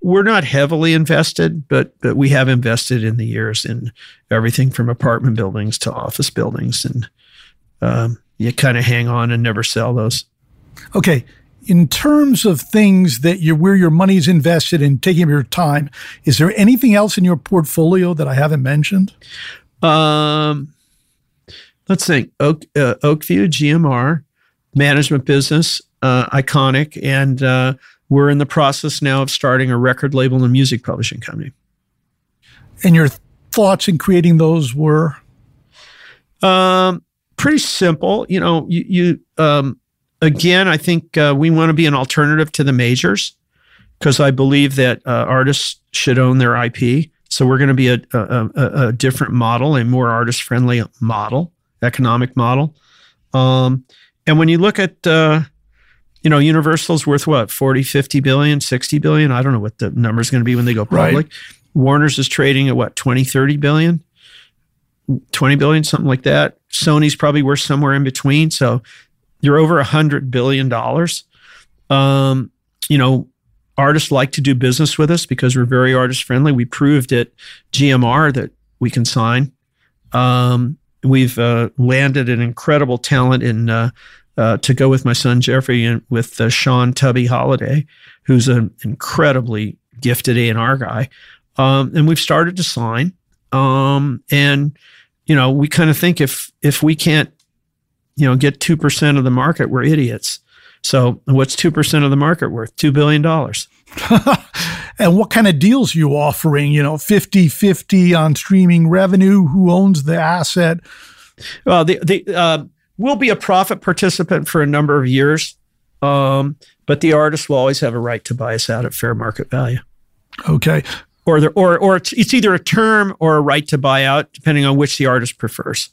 we're not heavily invested, but but we have invested in the years in everything from apartment buildings to office buildings, and um, you kind of hang on and never sell those. Okay, in terms of things that you where your money's invested in taking your time, is there anything else in your portfolio that I haven't mentioned? Um, let's think. Oak, uh, Oak View GMR management business, uh, iconic, and uh, we're in the process now of starting a record label and music publishing company. And your thoughts in creating those were? Um, pretty simple. You know, you, you um, again, I think uh, we want to be an alternative to the majors because I believe that uh, artists should own their IP. So we're going to be a, a, a, a different model, a more artist friendly model, economic model. Um, and when you look at, uh, you know, Universal's worth what, 40, 50 billion, 60 billion? I don't know what the number is going to be when they go public. Right. Warner's is trading at what, 20, 30 billion? 20 billion, something like that. Sony's probably worth somewhere in between. So you're over a hundred billion dollars. Um, you know, artists like to do business with us because we're very artist friendly. We proved at GMR that we can sign. Um, we've uh, landed an incredible talent in uh, uh, to go with my son Jeffrey and with uh, Sean Tubby Holiday, who's an incredibly gifted A and R guy. Um, and we've started to sign. Um, and you know, we kind of think if if we can't, you know, get two percent of the market, we're idiots. So what's 2% of the market worth? $2 billion. and what kind of deals you offering? You know, 50 50 on streaming revenue? Who owns the asset? Well, the, the, uh, we'll be a profit participant for a number of years, um, but the artist will always have a right to buy us out at fair market value. Okay. Or, the, or, or it's, it's either a term or a right to buy out, depending on which the artist prefers.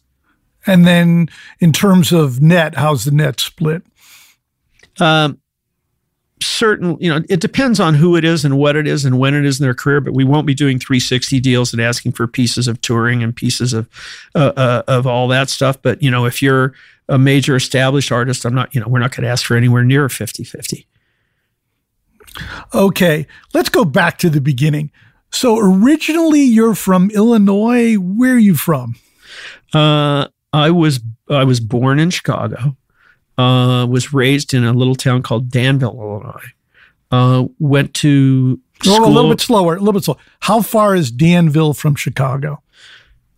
And then in terms of net, how's the net split? Um, certain, you know, it depends on who it is and what it is and when it is in their career, but we won't be doing 360 deals and asking for pieces of touring and pieces of uh, uh, of all that stuff. But, you know, if you're a major established artist, I'm not, you know, we're not going to ask for anywhere near 50 50. Okay, let's go back to the beginning. So originally you're from Illinois. Where are you from? Uh, I was I was born in Chicago uh, was raised in a little town called Danville, Illinois. Uh, went to school. a little bit slower, a little bit slower. How far is Danville from Chicago?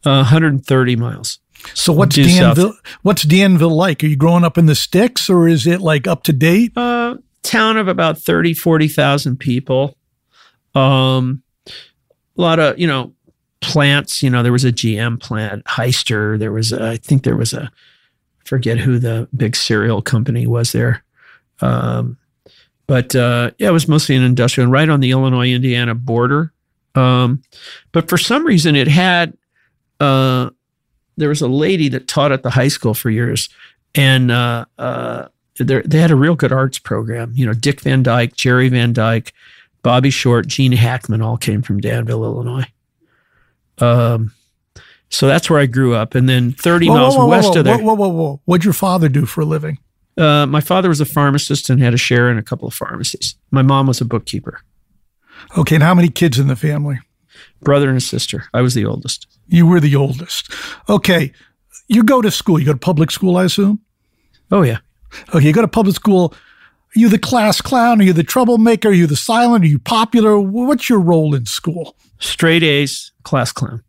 Uh, 130 miles. So what's Danville? South. What's Danville like? Are you growing up in the sticks, or is it like up to date? Uh, town of about 30, 40,000 people. Um, a lot of you know plants. You know, there was a GM plant, Hyster. There was, a, I think, there was a forget who the big cereal company was there. Um, but uh, yeah, it was mostly an industrial, right on the Illinois Indiana border. Um, but for some reason, it had. Uh, there was a lady that taught at the high school for years, and uh, uh they had a real good arts program. You know, Dick Van Dyke, Jerry Van Dyke, Bobby Short, Gene Hackman all came from Danville, Illinois. Um, so that's where I grew up. And then 30 whoa, miles whoa, whoa, west of there. Whoa, whoa, whoa, What'd your father do for a living? Uh, my father was a pharmacist and had a share in a couple of pharmacies. My mom was a bookkeeper. Okay. And how many kids in the family? Brother and sister. I was the oldest. You were the oldest. Okay. You go to school. You go to public school, I assume? Oh, yeah. Okay. You go to public school. Are you the class clown? Are you the troublemaker? Are you the silent? Are you popular? What's your role in school? Straight A's, class clown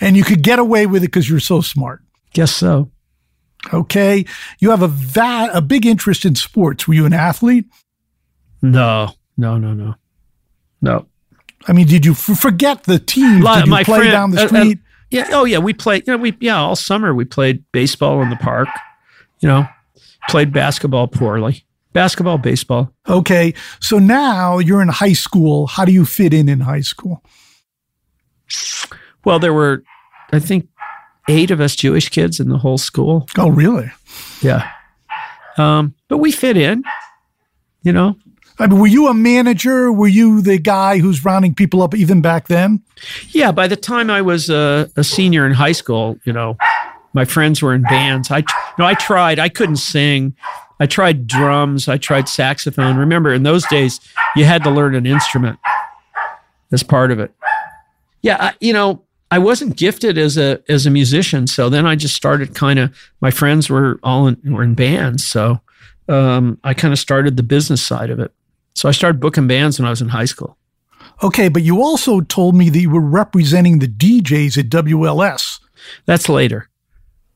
and you could get away with it because you're so smart. Guess so. Okay. You have a va- a big interest in sports. Were you an athlete? No, no, no, no, no. I mean, did you f- forget the team? Did you play friend, down the street? Uh, uh, yeah. Oh, yeah. We played. You know, we yeah. All summer we played baseball in the park. You know, played basketball poorly. Basketball, baseball. Okay. So now you're in high school. How do you fit in in high school? Well, there were, I think, eight of us Jewish kids in the whole school. Oh, really? Yeah. Um, but we fit in, you know. I mean, were you a manager? Were you the guy who's rounding people up even back then? Yeah. By the time I was a, a senior in high school, you know, my friends were in bands. I, no, I tried. I couldn't sing. I tried drums. I tried saxophone. Remember, in those days, you had to learn an instrument as part of it. Yeah, you know, I wasn't gifted as a as a musician, so then I just started kind of. My friends were all in, were in bands, so um, I kind of started the business side of it. So I started booking bands when I was in high school. Okay, but you also told me that you were representing the DJs at WLS. That's later.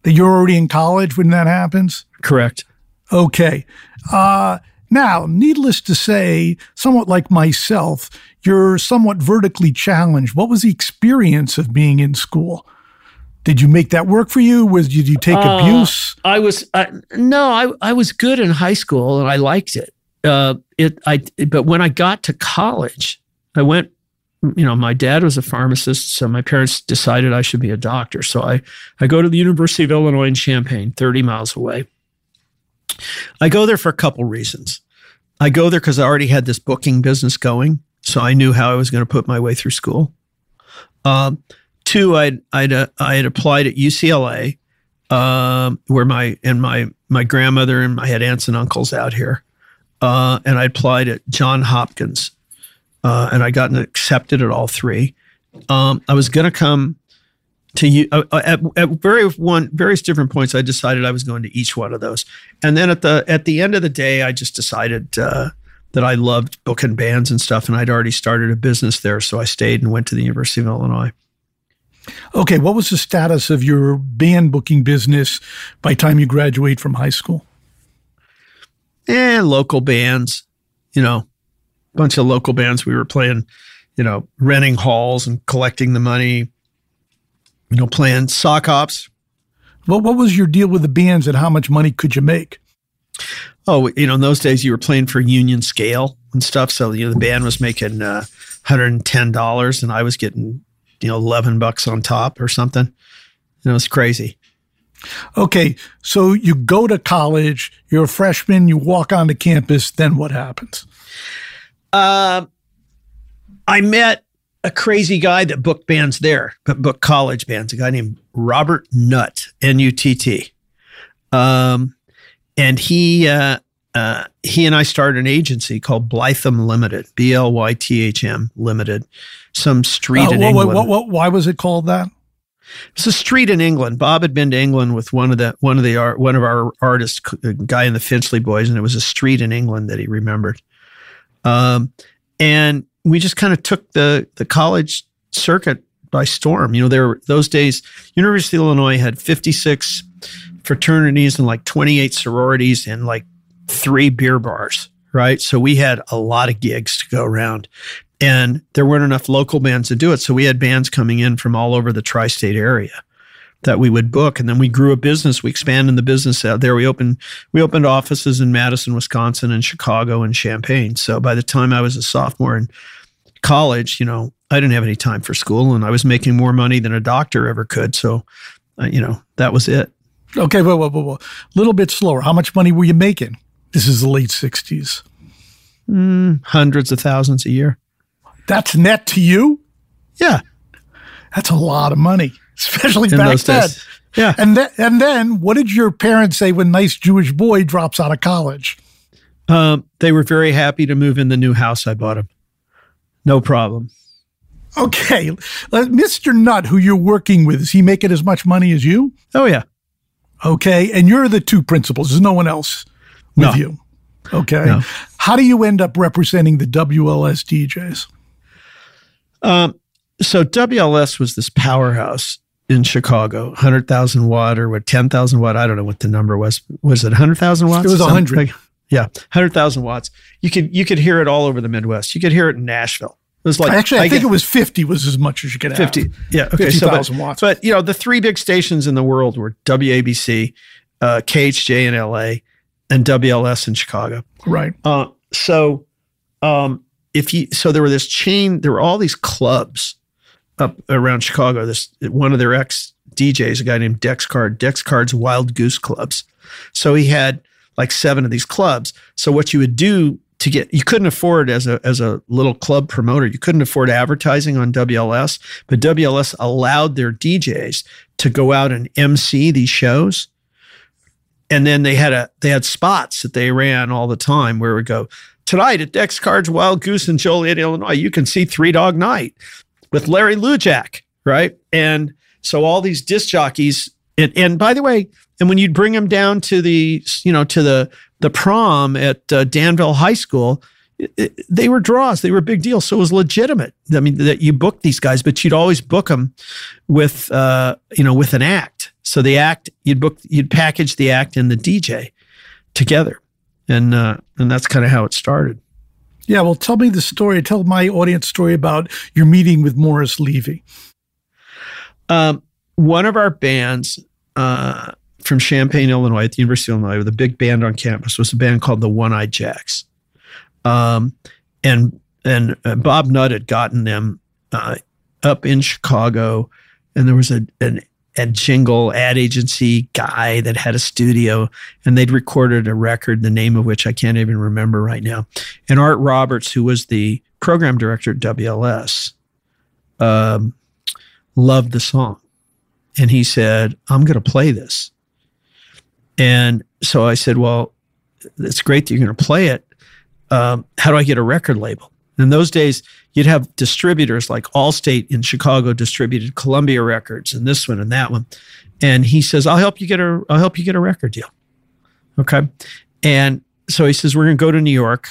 That you're already in college when that happens. Correct. Okay. Uh, now, needless to say, somewhat like myself, you're somewhat vertically challenged. What was the experience of being in school? Did you make that work for you? Was did you take uh, abuse? I was uh, no, I I was good in high school and I liked it. Uh, it I but when I got to college, I went. You know, my dad was a pharmacist, so my parents decided I should be a doctor. So I I go to the University of Illinois in Champaign, thirty miles away. I go there for a couple reasons. I go there because I already had this booking business going. So I knew how I was going to put my way through school. Um, two, I'd, I'd, uh, I had applied at UCLA um, where my and my my grandmother and I had aunts and uncles out here, uh, and I applied at John Hopkins, uh, and I got accepted at all three. Um, I was going to come to you uh, uh, at, at very one various different points. I decided I was going to each one of those, and then at the at the end of the day, I just decided uh, that I loved booking bands and stuff, and I'd already started a business there, so I stayed and went to the University of Illinois. Okay, what was the status of your band booking business by time you graduate from high school? Eh, local bands, you know, a bunch of local bands. We were playing, you know, renting halls and collecting the money, you know, playing sock hops. Well, what was your deal with the bands and how much money could you make? Oh, you know, in those days you were playing for union scale and stuff. So, you know, the band was making uh, $110 and I was getting, you know, 11 bucks on top or something. And it was crazy. Okay, so you go to college, you're a freshman, you walk onto campus, then what happens? Uh, I met a crazy guy that booked bands there, but booked college bands, a guy named Robert Nutt, N U T T. Um, and he, uh, uh, he and I started an agency called Blytham Limited, B L Y T H M Limited, some street Uh, in England. why was it called that? It's a street in England. Bob had been to England with one of the one of the art one of our artists, a guy in the Finchley Boys, and it was a street in England that he remembered. Um, and we just kind of took the the college circuit by storm. You know, there were those days. University of Illinois had fifty six fraternities and like twenty eight sororities and like three beer bars. Right, so we had a lot of gigs to go around, and there weren't enough local bands to do it. So we had bands coming in from all over the tri-state area that we would book, and then we grew a business. We expanded the business out there. We opened we opened offices in Madison, Wisconsin, and Chicago and Champaign. So by the time I was a sophomore in college, you know, I didn't have any time for school, and I was making more money than a doctor ever could. So, uh, you know, that was it. Okay, whoa, whoa, whoa, whoa. A little bit slower. How much money were you making? This is the late 60s. Hundreds of thousands a year. That's net to you? Yeah, That's a lot of money, especially in back then. days. Yeah. And then, and then, what did your parents say when nice Jewish boy drops out of college? Um, they were very happy to move in the new house I bought them. No problem. Okay, uh, Mr. Nutt, who you're working with, is he making as much money as you? Oh yeah. Okay, and you're the two principals. There's no one else with No. you. Okay, No. how do you end up representing the WLS DJs? Um, so WLS was this powerhouse in Chicago, 100,000 watt or what, 10,000 watt. I don't know what the number was. Was it 100,000 watts? It was Something 100. like- yeah, 100,000 watts. You could you could hear it all over the Midwest. You could hear it in Nashville. It was like Actually, I, think get- it was 50 was as much as you could have. 50. Yeah. Okay. so, but, 50,000 watts. but, you know, the three big stations in the world were WABC, uh, KHJ in LA, and WLS in Chicago. Right. Uh, so, um, if you, so there were this chain, there were all these clubs up around Chicago. This, one of their ex DJs, a guy named Dex Card, Dex Card's Wild Goose Clubs. So he had like seven of these clubs. So what you would do to get, you couldn't afford as a, as a little club promoter, you couldn't afford advertising on WLS, but WLS allowed their DJs to go out and MC these shows and then they had a they had spots that they ran all the time where it would go tonight at Dex Cards Wild Goose in Joliet, Illinois. You can see Three Dog Night with Larry Lujack, right? And so all these disc jockeys, and, and by the way, and when you'd bring them down to the you know to the the prom at uh, Danville High School. it- it- they were draws. They were a big deal. So it was legitimate. I mean, that you booked these guys, but you'd always book them with, uh, you know, with an act. So the act, you'd book, you'd package the act and the DJ together, and uh, and that's kind of how it started. Yeah, well, tell me the story. Tell my audience story about your meeting with Morris Levy. Um, one of our bands uh, from Champaign, Illinois, at the University of Illinois, with a big band on campus, was a band called the One Eyed Jacks. Um, and and uh, Bob Nutt had gotten them uh, up in Chicago, and there was a an a jingle ad agency guy that had a studio, and they'd recorded a record, the name of which I can't even remember right now. And Art Roberts, who was the program director at WLS, um, loved the song. And he said, I'm going to play this. And so I said, well, it's great that you're going to play it. Um, how do I get a record label? In those days, you'd have distributors like Allstate in Chicago distributed Columbia Records and this one and that one. And he says, I'll help you get a I'll help you get a record deal. Okay. And so he says, We're gonna go to New York.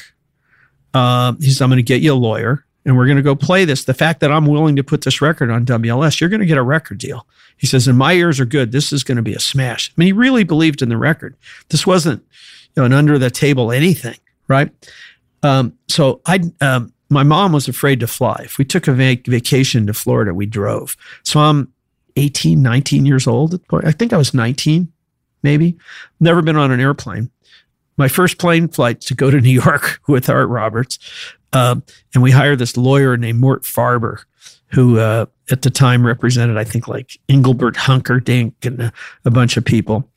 Um, he says, I'm gonna get you a lawyer and we're gonna go play this. The fact that I'm willing to put this record on WLS, you're gonna get a record deal. He says, and my ears are good. This is gonna be a smash. I mean, he really believed in the record. This wasn't you know, an under the table anything, right? Um, so I, um, my mom was afraid to fly. If we took a vac- vacation to Florida, we drove. So I'm 18, 19 years old. I think I was 19, maybe. Never been on an airplane. My first plane flight to go to New York with Art Roberts. Um, and we hired this lawyer named Mort Farber, who uh, at the time represented, I think, like Engelbert Humperdinck and a, a bunch of people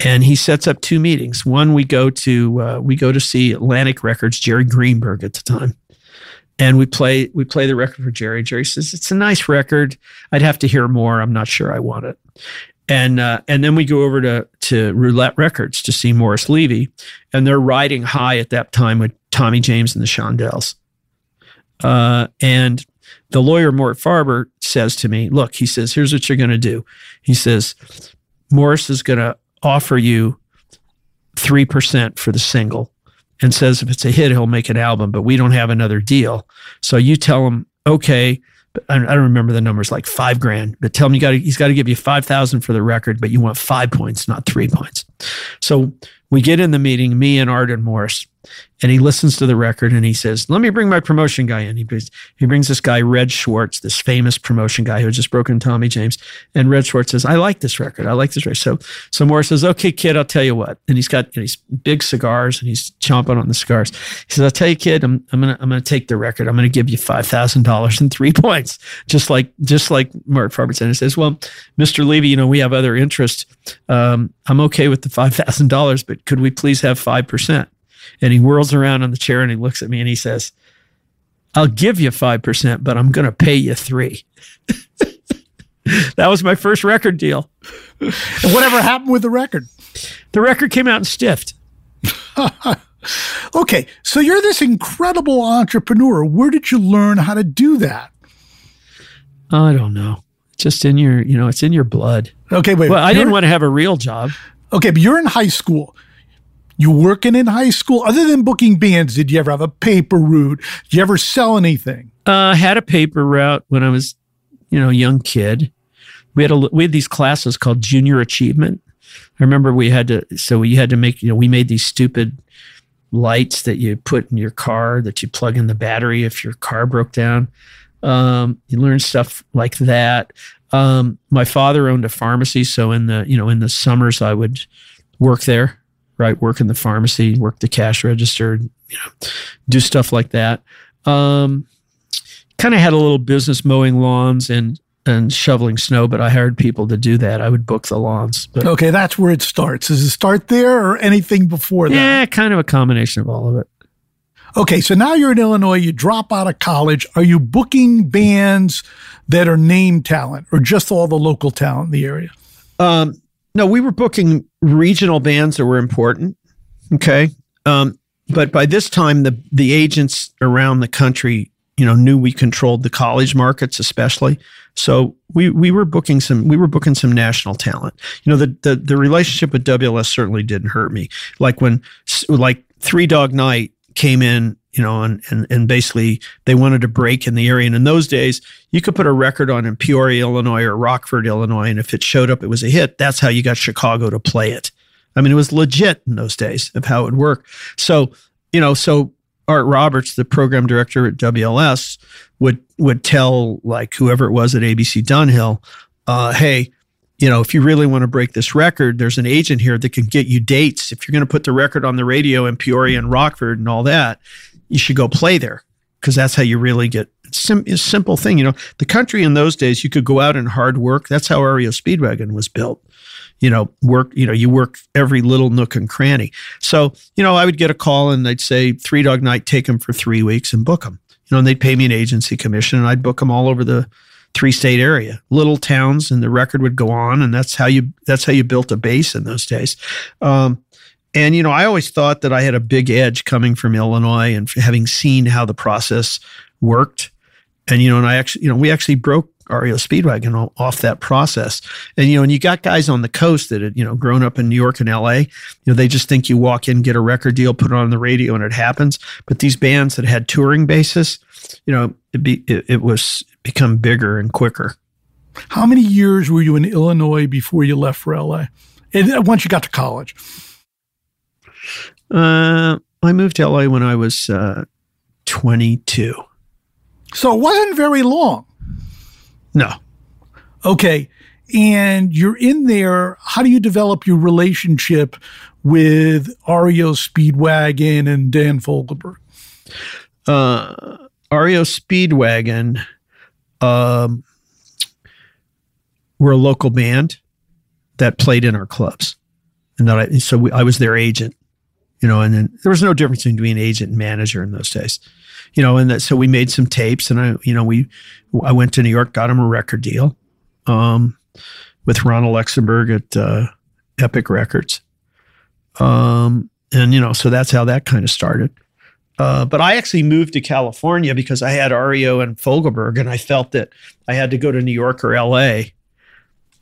and he sets up two meetings. One, we go to uh, we go to see Atlantic Records, Jerry Greenberg at the time, and we play we play the record for Jerry. Jerry says it's a nice record. I'd have to hear more. I'm not sure I want it. And uh, and then we go over to to Roulette Records to see Morris Levy, and they're riding high at that time with Tommy James and the Shondells. Uh, and the lawyer Mort Farber says to me, "Look," he says, "Here's what you're going to do." He says, "Morris is going to offer you 3% for the single and says if it's a hit, he'll make an album, but we don't have another deal. So you tell him, okay, I don't remember the numbers, like five grand, but tell him you got he's got to give you 5,000 for the record, but you want five points, not three points. So we get in the meeting, me and Art and Morris, and he listens to the record and he says, "Let me bring my promotion guy in." He brings, he brings this guy Red Schwartz, this famous promotion guy who had just broken Tommy James. And Red Schwartz says, "I like this record. I like this record." So so Morris says, "Okay, kid, I'll tell you what." And he's got you know, these big cigars and he's chomping on the cigars. He says, "I'll tell you, kid, I'm I'm gonna I'm gonna take the record. I'm gonna give you five thousand dollars and three points, just like just like Mort Farber said." He says, "Well, Mister Levy, you know we have other interests. Um, I'm okay with the five thousand dollars, but could we please have five percent?" And he whirls around on the chair and he looks at me and he says, I'll give you 5%, but I'm going to pay you three. that was my first record deal. and whatever happened with the record? The record came out and stiffed. okay, so you're this incredible entrepreneur. Where did you learn how to do that? I don't know. Just in your, you know, it's in your blood. Okay, wait. Well, I didn't want to have a real job. Okay, but you're in high school. You working in high school? Other than booking bands, did you ever have a paper route? Did you ever sell anything? Uh, I had a paper route when I was, you know, young kid. We had a we had these classes called junior achievement. I remember we had to so we had to make you know we made these stupid lights that you put in your car that you plug in the battery if your car broke down. Um, you learn stuff like that. Um, my father owned a pharmacy, so in the you know in the summers I would work there right? Work in the pharmacy, work the cash register, you know, do stuff like that. Um, kind of had a little business mowing lawns and and shoveling snow, but I hired people to do that. I would book the lawns. But okay, that's where it starts. Does it start there or anything before that? Yeah, kind of a combination of all of it. Okay, so now you're in Illinois, you drop out of college. Are you booking bands that are name talent or just all the local talent in the area? Um, no, we were booking regional bands that were important. Okay. Um, but by this time, the the agents around the country, you know, knew we controlled the college markets, especially. So we we were booking some we were booking some national talent. You know, the the the relationship with WLS certainly didn't hurt me. Like when like Three Dog Night came in you know, and, and, and basically they wanted to break in the area. And in those days, you could put a record on in Peoria, Illinois or Rockford, Illinois. And if it showed up, it was a hit. That's how you got Chicago to play it. I mean, it was legit in those days of how it would work. So, you know, so Art Roberts, the program director at WLS, would would tell like whoever it was at ABC Dunhill, uh, hey, you know, if you really want to break this record, there's an agent here that can get you dates. If you're going to put the record on the radio in Peoria and Rockford and all that, you should go play there because that's how you really get sim- simple thing. You know, the country in those days, you could go out and hard work. That's how REO Speedwagon was built. You know, work, you know, you work every little nook and cranny. So, you know, I would get a call and they'd say, Three Dog Night, take them for three weeks and book them. You know, and they'd pay me an agency commission and I'd book them all over the, three state area, little towns, and the record would go on, and that's how you that's how you built a base in those days. Um, and you know, I always thought that I had a big edge coming from Illinois and having seen how the process worked. And you know, and I actually, you know, we actually broke REO Speedwagon off that process. And you know, and you got guys on the coast that had you know grown up in New York and LA. You know, they just think you walk in, get a record deal, put it on the radio, and it happens. But these bands that had touring basis, you know, it, be, it, it was become bigger and quicker. How many years were you in Illinois before you left for LA? And uh, once you got to college. Uh, I moved to LA when I was uh, 22. So it wasn't very long. No. Okay. And you're in there. How do you develop your relationship with REO Speedwagon and Dan Fogelberg? Uh, REO Speedwagon um, were a local band that played in our clubs. And that I, so we, I was their agent you know, and then there was no difference between agent and manager in those days, you know, and that, so we made some tapes and I, you know, we, I went to New York, got him a record deal, um, with Ronald Luxenberg at, uh, Epic Records. Um, and, you know, so that's how that kind of started. Uh, but I actually moved to California because I had REO and Fogelberg, and I felt that I had to go to New York or LA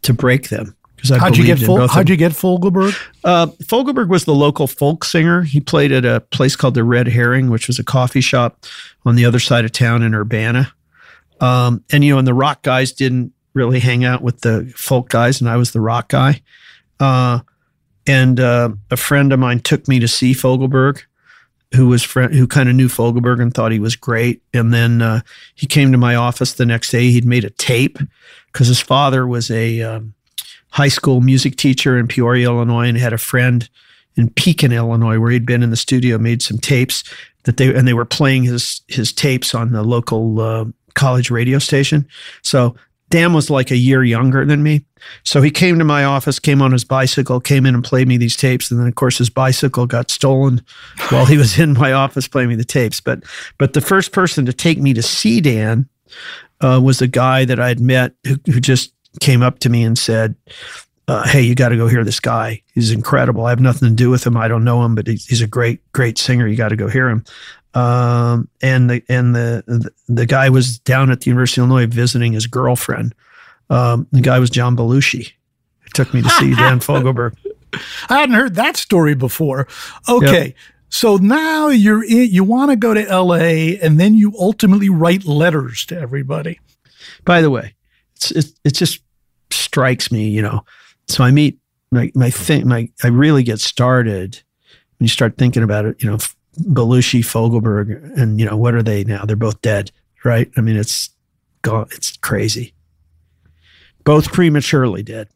to break them because I how'd you get Fol- how'd you get Fogelberg? Uh, Fogelberg was the local folk singer. He played at a place called the Red Herring, which was a coffee shop on the other side of town in Urbana. Um, and you know, and the rock guys didn't really hang out with the folk guys, and I was the rock guy. Uh, and uh, a friend of mine took me to see Fogelberg, who was friend who kind of knew Fogelberg and thought he was great. And then uh, he came to my office the next day. He'd made a tape because his father was a um, high school music teacher in Peoria, Illinois, and had a friend in Pekin, Illinois, where he'd been in the studio, made some tapes that they and they were playing his his tapes on the local uh, college radio station. So Dan was like a year younger than me. So he came to my office, came on his bicycle, came in and played me these tapes. And then, of course, his bicycle got stolen while he was in my office playing me the tapes. But but the first person to take me to see Dan uh, was a guy that I'd met who, who just came up to me and said, uh, "Hey, you got to go hear this guy. He's incredible. I have nothing to do with him. I don't know him, but he's, he's a great, great singer. You got to go hear him." Um, and the and the, the, the guy was down at the University of Illinois visiting his girlfriend. Um, the guy was John Belushi. It took me to see Dan Fogelberg. I hadn't heard that story before. Okay. Yep. So now you're in, you want to go to LA and then you ultimately write letters to everybody. By the way, it's, it, it just strikes me, you know. So I meet my my thing my I really get started when you start thinking about it, you know, Belushi, Fogelberg, and you know, what are they now? They're both dead, right? I mean, it's gone it's crazy. Both prematurely dead.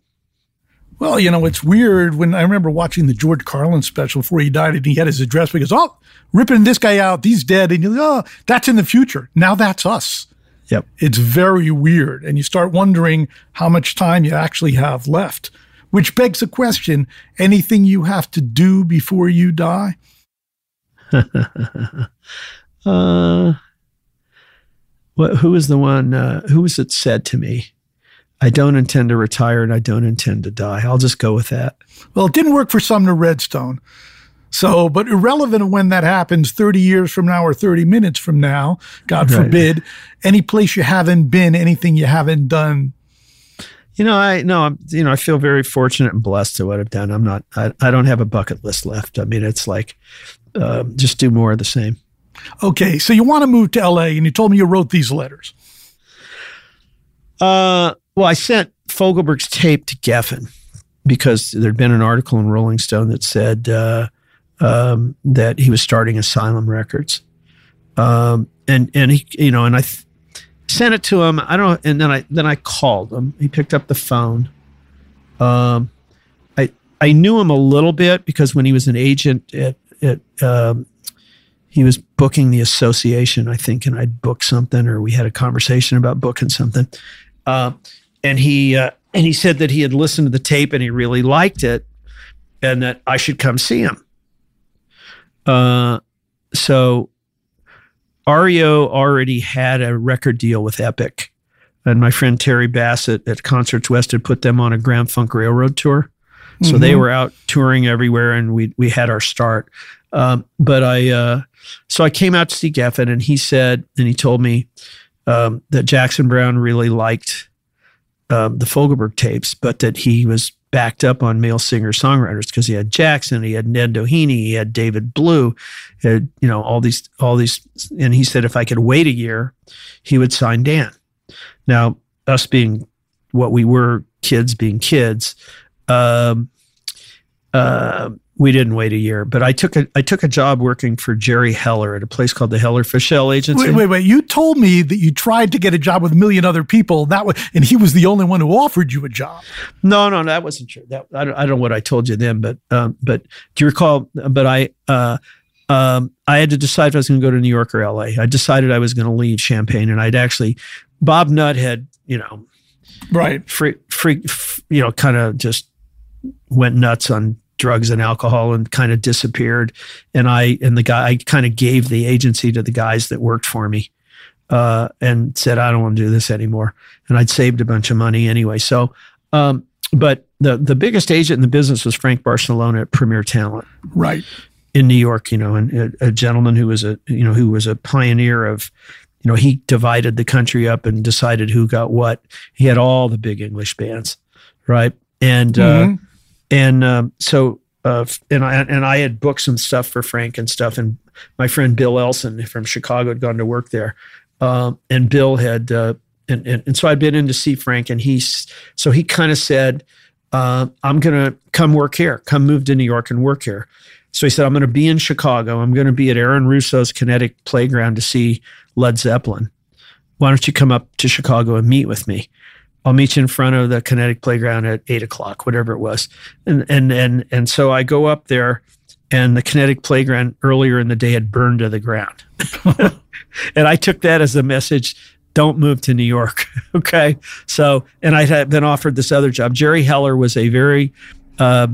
Well, you know, it's weird when I remember watching the George Carlin special before he died and he had his address because, oh, ripping this guy out, he's dead. And you're like, oh, that's in the future. Now that's us. Yep. It's very weird. And you start wondering how much time you actually have left, which begs the question anything you have to do before you die? uh, what, who was the one, uh, who was it said to me? I don't intend to retire and I don't intend to die. I'll just go with that. Well, it didn't work for Sumner Redstone. So, but irrelevant when that happens 30 years from now or 30 minutes from now, God right. forbid, any place you haven't been, anything you haven't done. You know, I no, I'm, you know, I feel very fortunate and blessed to what I've done. I'm not, I, I don't have a bucket list left. I mean, it's like, uh, just do more of the same. Okay. So you want to move to LA and you told me you wrote these letters. Uh, well, I sent Fogelberg's tape to Geffen because there'd been an article in Rolling Stone that said, uh, um, that he was starting Asylum Records, um, and and he you know and I th- sent it to him. I don't and then I then I called him. He picked up the phone. Um, I I knew him a little bit because when he was an agent at at um, he was booking the association, I think, and I'd book something, or we had a conversation about booking something. Uh, and he uh, and he said that he had listened to the tape and he really liked it, and that I should come see him. Uh, so REO already had a record deal with Epic and my friend Terry Bassett at Concerts West had put them on a Grand Funk Railroad tour. So they were out touring everywhere, and we we had our start. Um, but I uh, so I came out to see Geffen, and he said, and he told me um, that Jackson Browne really liked um, the Fogelberg tapes, but that he was backed up on male singer songwriters because he had Jackson, he had Ned Doheny, he had David Blue, had you know all these all these, and he said if I could wait a year, he would sign Dan. Now us being what we were, kids being kids, um, uh, we didn't wait a year. But I took a I took a job working for Jerry Heller at a place called the Heller Fischel Agency. Wait, wait, wait. You told me that you tried to get a job with a million other people. That was, and he was the only one who offered you a job. No, no, that wasn't true. That I don't, I don't know what I told you then, but um, but do you recall? But I uh, um, I had to decide if I was going to go to New York or L.A. I decided I was going to leave Champaign, and I'd actually Bob Nutt had you know Right. freak freak f- you know kind of just went nuts on drugs and alcohol and kind of disappeared and i and the guy i kind of gave the agency to the guys that worked for me uh, and said i don't want to do this anymore and i'd saved a bunch of money anyway so um, but the the biggest agent in the business was frank barsalona at premier talent Right. in New York, you know, and a, a gentleman who was a you know who was a pioneer of, you know, he divided the country up and decided who got what. He had all the big English bands, right? And uh, and um, so uh, and I and I had booked some stuff for Frank and stuff, and my friend Bill Elson from Chicago had gone to work there, um, and Bill had. Uh, and, and, and so I'd been in to see Frank, and he's so he kind of said, uh, "I'm going to come work here, come move to New York and work here." So he said, I'm going to be in Chicago. I'm going to be at Aaron Russo's Kinetic Playground to see Led Zeppelin. Why don't you come up to Chicago and meet with me? I'll meet you in front of the Kinetic Playground at eight o'clock, whatever it was. And and and and so I go up there, and the Kinetic Playground earlier in the day had burned to the ground. and I took that as a message don't move to New York. okay. So, and I had been offered this other job. Jerry Heller was a very, uh,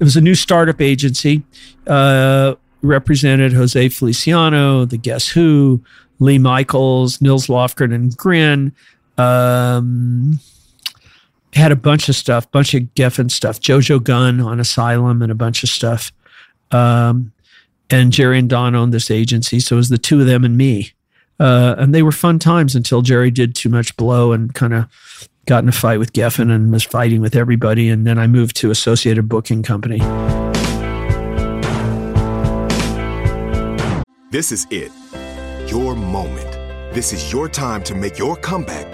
it was a new startup agency, uh, represented Jose Feliciano, the Guess Who, Lee Michaels, Nils Lofgren and Grin. Um, had a bunch of stuff, bunch of Geffen stuff, Jo Jo Gunne on Asylum and a bunch of stuff. Um, and Jerry and Don owned this agency. So it was the two of them and me. Uh, and they were fun times until Jerry did too much blow and kind of got in a fight with Geffen and was fighting with everybody. And then I moved to Associated Booking Company. This is it. Your moment. This is your time to make your comeback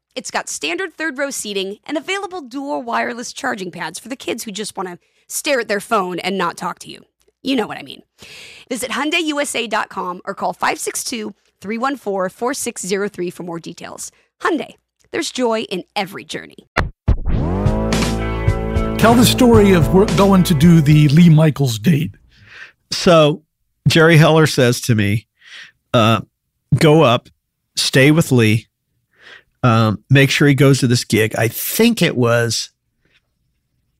it's got standard third row seating and available dual wireless charging pads for the kids who just want to stare at their phone and not talk to you. You know what I mean. Visit HyundaiUSA.com or call 562-314-4603 for more details. Hyundai, there's joy in every journey. Tell the story of we're going to do the Lee Michaels date. So Jerry Heller says to me, uh, go up, stay with Lee, um, make sure he goes to this gig. I think it was,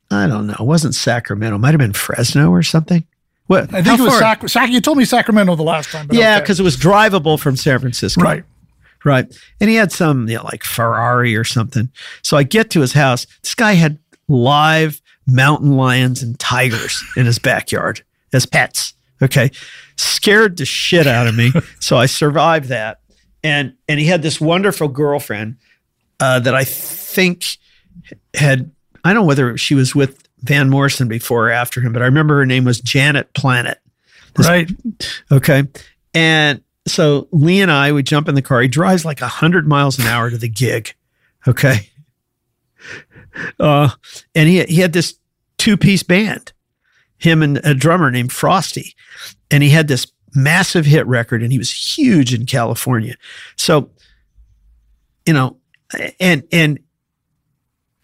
I don't know, it wasn't Sacramento, it might have been Fresno or something. What? I think it was Sac- Sac- You told me Sacramento the last time. yeah, okay. because it was drivable from San Francisco. right. Right. And he had some, you know, like Ferrari or something. So I get to his house. This guy had live mountain lions and tigers in his backyard as pets. Okay. Scared the shit out of me. so I survived that. And and he had this wonderful girlfriend uh, that I think had I don't know whether she was with Van Morrison before or after him, but I remember her name was Janet Planet. This- Right. Okay. And so Lee and I, would jump in the car. He drives like a 100 miles an hour to the gig. Okay. Uh, and he, he had this two piece band, him and a drummer named Frosty. And he had this massive hit record and he was huge in California. So, you know, and, and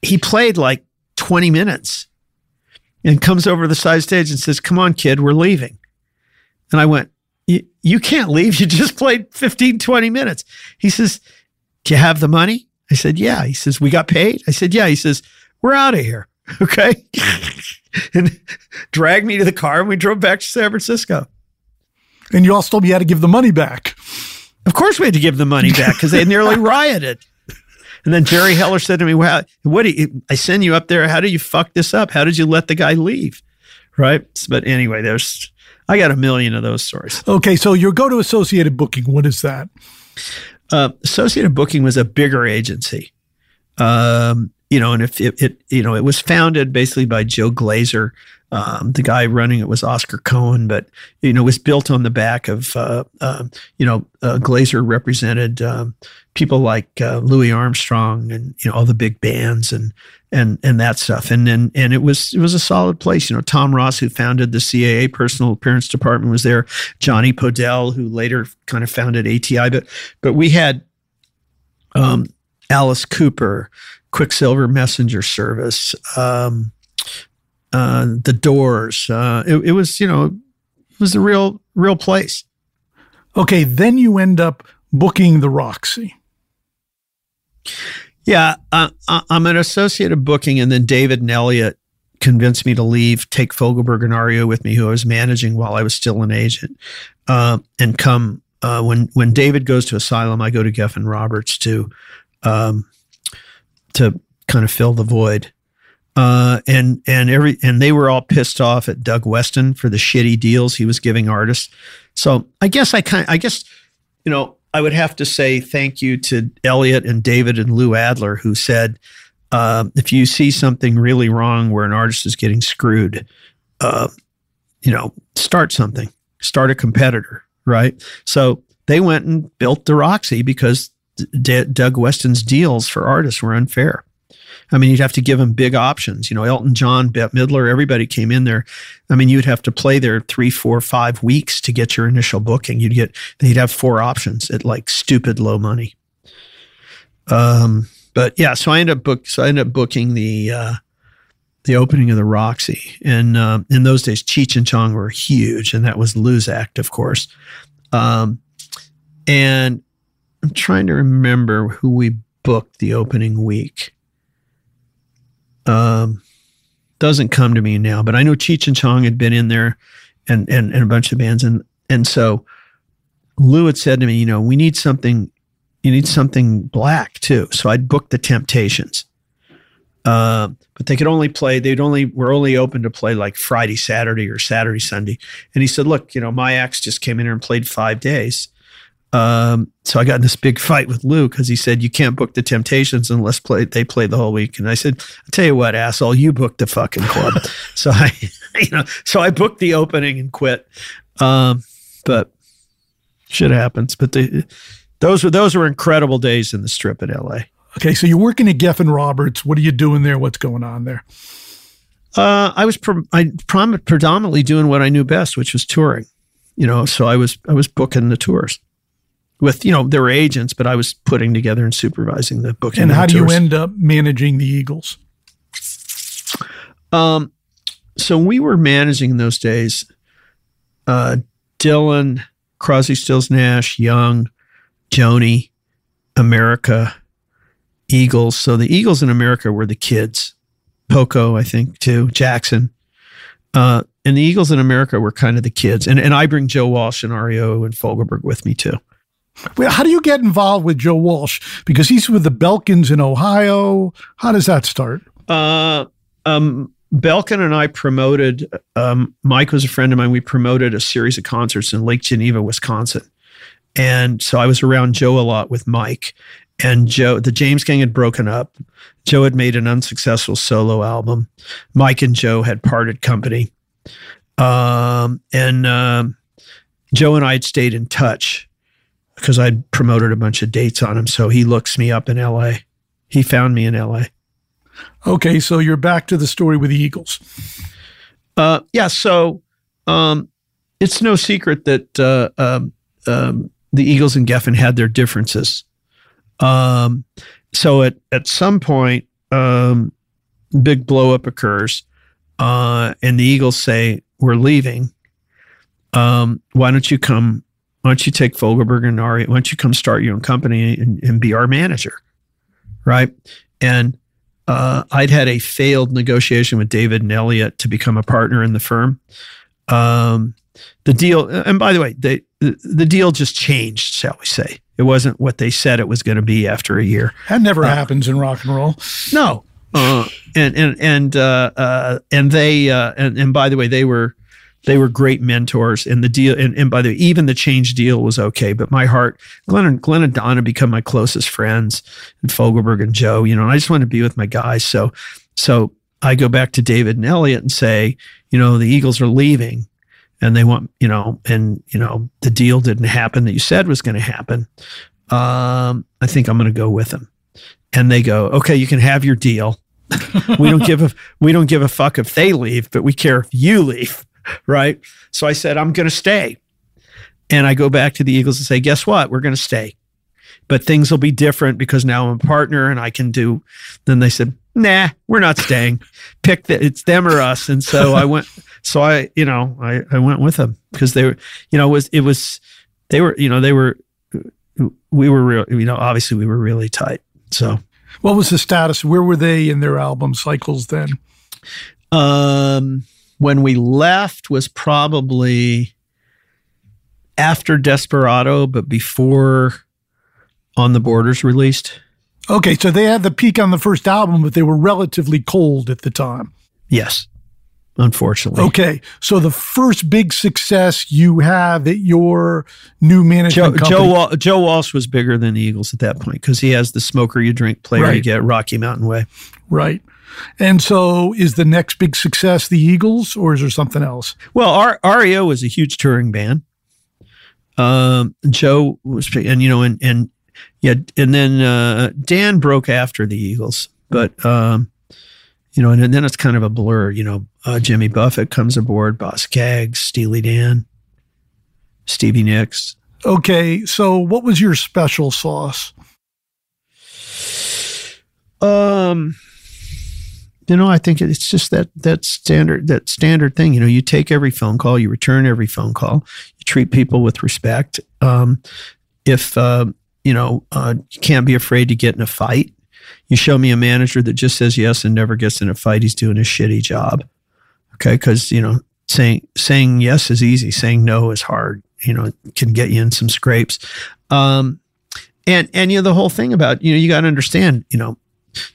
he played like 20 minutes and comes over to the side stage and says, Come on, kid, we're leaving. And I went, you, can't leave. You just played 15, 20 minutes. He says, Do you have the money? I said, Yeah. He says, We got paid? I said, Yeah. He says, We're out of here. Okay. and dragged me to the car and we drove back to San Francisco. And you also told me you had to give the money back. Of course, we had to give the money back because they nearly rioted. And then Jerry Heller said to me, "Well, what do you, I send you up there? How did you fuck this up? How did you let the guy leave?" Right. But anyway, there's I got a million of those stories. Okay, so your go to Associated Booking. What is that? Uh, Associated Booking was a bigger agency. Um, you know, and if it, it, you know, it was founded basically by Joe Glazer. Um, the guy running it was Oscar Cohen, but you know, it was built on the back of, uh, uh, you know, uh, Glazer represented um, people like uh, Louis Armstrong and you know all the big bands and and and that stuff. And then and it was it was a solid place. You know, Tom Ross, who founded the CAA Personal Appearance Department, was there. Johnny Podell, who later kind of founded ATI, but but we had um, Alice Cooper, Quicksilver Messenger Service, um, uh, the Doors. Uh, it, it was, you know, it was a real, real place. Okay, then you end up booking the Roxy. Yeah, uh, I- I'm an associate of booking, and then David and Elliot convinced me to leave, take Fogelberg and REO with me, who I was managing while I was still an agent, uh, and come. Uh, when when David goes to Asylum, I go to Geffen Roberts to um, to kind of fill the void. Uh, and and every and they were all pissed off at Doug Weston for the shitty deals he was giving artists. So I guess I kind I guess you know I would have to say thank you to Elliot and David and Lou Adler who said um, if you see something really wrong where an artist is getting screwed, uh, you know start something, start a competitor, right? So they went and built the Roxy because D- Doug Weston's deals for artists were unfair. I mean, you'd have to give them big options. You know, Elton John, Bette Midler, everybody came in there. I mean, you'd have to play there three, four, five weeks to get your initial booking. You'd get, they'd have four options at like stupid low money. Um, but yeah, so I ended up book, so I ended up booking the, uh, the opening of the Roxy. And um, in those days, Cheech and Chong were huge, and that was Lou's act, of course. Um, and I'm trying to remember who we booked the opening week. Um, doesn't come to me now, but I know Cheech and Chong had been in there, and and and a bunch of bands, and and so Lou had said to me, you know, we need something, you need something black too. So I'd booked the Temptations, uh, but they could only play. They'd only were only open to play like Friday, Saturday, or Saturday, Sunday. And he said, look, you know, my ex just came in here and played five days. Um, so I got in this big fight with Lou because he said you can't book the Temptations unless play they play the whole week. And I said, I tell you what, asshole, you booked the fucking club. so I, you know, so I booked the opening and quit. Um, but shit happens. But the those were those were incredible days in the strip at LA. Okay, so you're working at Geffen Roberts. What are you doing there? What's going on there? Uh, I was pre- I prom- predominantly doing what I knew best, which was touring. You know, so I was I was booking the tours with you know there were agents, but I was putting together and supervising the booking. And how do you end up managing the Eagles? Um, so we were managing in those days. Uh, Dylan, Crosby, Stills, Nash, Young, Joni, America, Eagles. So the Eagles in America were the kids. Poco, I think, too. Jackson. Uh, and the Eagles in America were kind of the kids. And and I bring Joe Walsh and REO and Fogelberg with me too. How do you get involved with Joe Walsh? Because he's with the Belkins in Ohio. How does that start? Uh, um, Belkin and I promoted. Um, Mike was a friend of mine. We promoted a series of concerts in Lake Geneva, Wisconsin, and so I was around Joe a lot with Mike. And Joe, the James Gang had broken up. Joe had made an unsuccessful solo album. Mike and Joe had parted company, um, and um, Joe and I had stayed in touch because I'd promoted a bunch of dates on him. So he looks me up in L.A. He found me in L.A. Okay, so you're back to the story with the Eagles. Uh, yeah. So um, it's no secret that uh, um, um, the Eagles and Geffen had their differences. Um, so at at some point, um, big blow up occurs, uh, and the Eagles say, "We're leaving. Um, why don't you come? Why don't you take Fogelberg and REO? Why don't you come start your own company and, and be our manager?" Right. And uh, I'd had a failed negotiation with David and Elliott to become a partner in the firm. Um, the deal, and by the way, they, the, the deal just changed, shall we say. It wasn't what they said it was going to be after a year. That never happens in rock and roll. No. Uh, and and and uh, uh, and they uh, and and by the way, they were they were great mentors. And the deal, and, and by the way, even the change deal was okay. But my heart, Glenn and Glenn and Don have become my closest friends, and Fogelberg and Joe. You know, and I just want to be with my guys. So so I go back to David and Elliot and say, you know, the Eagles are leaving. And they want, you know, and you know, the deal didn't happen that you said was going to happen. Um, I think I'm going to go with them and they go, "Okay, you can have your deal. we don't give a we don't give a fuck if they leave, but we care if you leave." Right? So I said, "I'm going to stay." And I go back to the Eagles and say, "Guess what? We're going to stay. But things will be different because now I'm a partner and I can do." Then they said, "Nah, we're not staying. Pick the, it's them or us." And so I went so I, you know, I I went with them because they were, you know, it was it was they were, you know, they were we were real, you know, obviously we were really tight. So What was the status? Where were they in their album cycles then? Um, when we left was probably after Desperado, but before On the Borders released. Okay, so they had the peak on the first album, but they were relatively cold at the time. Yes, unfortunately. Okay, so the first big success you have at your new Joe management company. Joe, Joe Walsh was bigger than the Eagles at that point because he has the smoker you drink player you get Rocky Mountain Way. Right. And so is the next big success the Eagles or is there something else? Well, R- REO was a huge touring band. Um, Joe was, and you know, and and yeah, and then uh, Dan broke after the Eagles, but um, you know, and, then it's kind of a blur. You know, uh, Jimmy Buffett comes aboard, Boz Scaggs, Steely Dan, Stevie Nicks. Okay, so what was your special sauce? Um, you know, I think it's just that that standard that standard thing. You know, you take every phone call, you return every phone call, you treat people with respect. Um, if uh, you know, uh, you can't be afraid to get in a fight. You show me a manager that just says yes and never gets in a fight. He's doing a shitty job. Okay, because you know, saying saying yes is easy, saying no is hard. You know, can get you in some scrapes. Um, and and you know the whole thing about you know you got to understand you know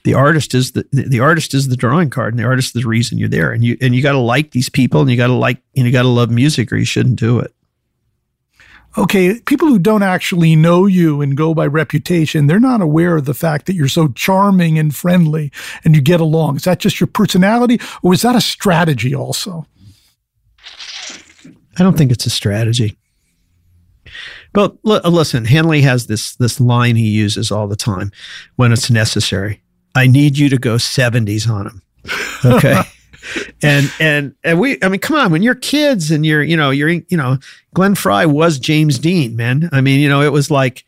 the artist is the, the artist is the drawing card and the artist is the reason you're there and you and you got to like these people and you got to like and you got to love music or you shouldn't do it Okay, people who don't actually know you and go by reputation, they're not aware of the fact that you're so charming and friendly and you get along. Is that just your personality or is that a strategy also? i don't think it's a strategy but listen henley has this this line he uses all the time when it's necessary. I need you to go 70s on him. Okay? And and and we I mean come on when you're kids and you're you know you're you know Glenn Frey was James Dean man. I mean you know it was like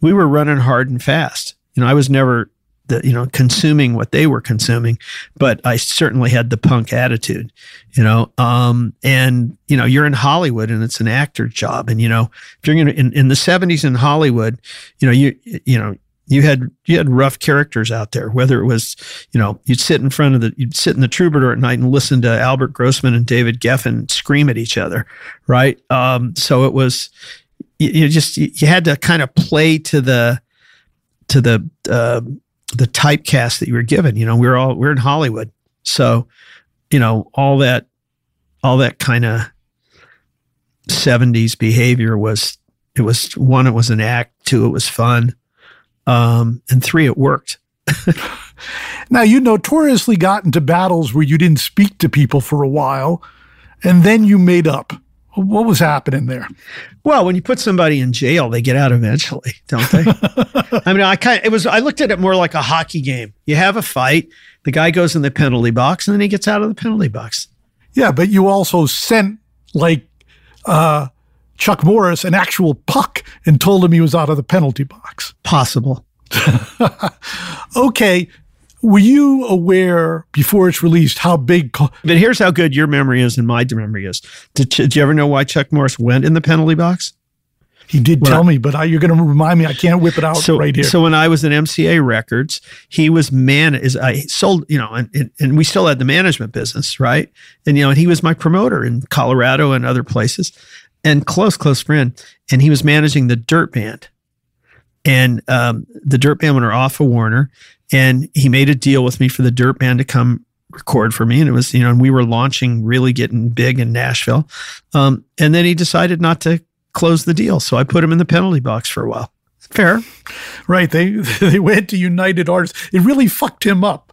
we were running hard and fast. You know I was never the you know consuming what they were consuming but I certainly had the punk attitude you know um and you know you're in Hollywood and it's an actor job and you know if you're to in, in the 70s in Hollywood you know you you know you had you had rough characters out there. Whether it was, you know, you'd sit in front of the you'd sit in the Troubadour at night and listen to Albert Grossman and David Geffen scream at each other, right? Um, so it was you, you, just you had to kind of play to the to the uh, the typecast that you were given. You know, we are all we we're in Hollywood, so you know all that all that kind of 70s behavior was it was one it was an act two it was fun um, and three, it worked. now, you notoriously got into battles where you didn't speak to people for a while, and then you made up. What was happening there? Well, when you put somebody in jail, they get out eventually, don't they? I mean, I kind of, it was, I looked at it more like a hockey game. You have a fight, the guy goes in the penalty box, and then he gets out of the penalty box. Yeah, but you also sent like uh, Chuck Morris an actual puck and told him he was out of the penalty box. Possible. okay. Were you aware before it's released how big? Co- but here's how good your memory is and my memory is. Did, did you ever know why Chuck Morris went in the penalty box? He did when tell me, but I, you're going to remind me. I can't whip it out so, right here. So when I was at MCA Records, he was man. Is I sold, you know, and, and we still had the management business, right? And you know, and he was my promoter in Colorado and other places and close, close friend. And he was managing the Dirt Band. And um, the Dirt Band went off of Warner. And he made a deal with me for the Dirt Band to come record for me. And it was, you know, and we were launching, really getting big in Nashville. Um, and then he decided not to close the deal. So I put him in the penalty box for a while. Fair. Right. They they went to United Artists. It really fucked him up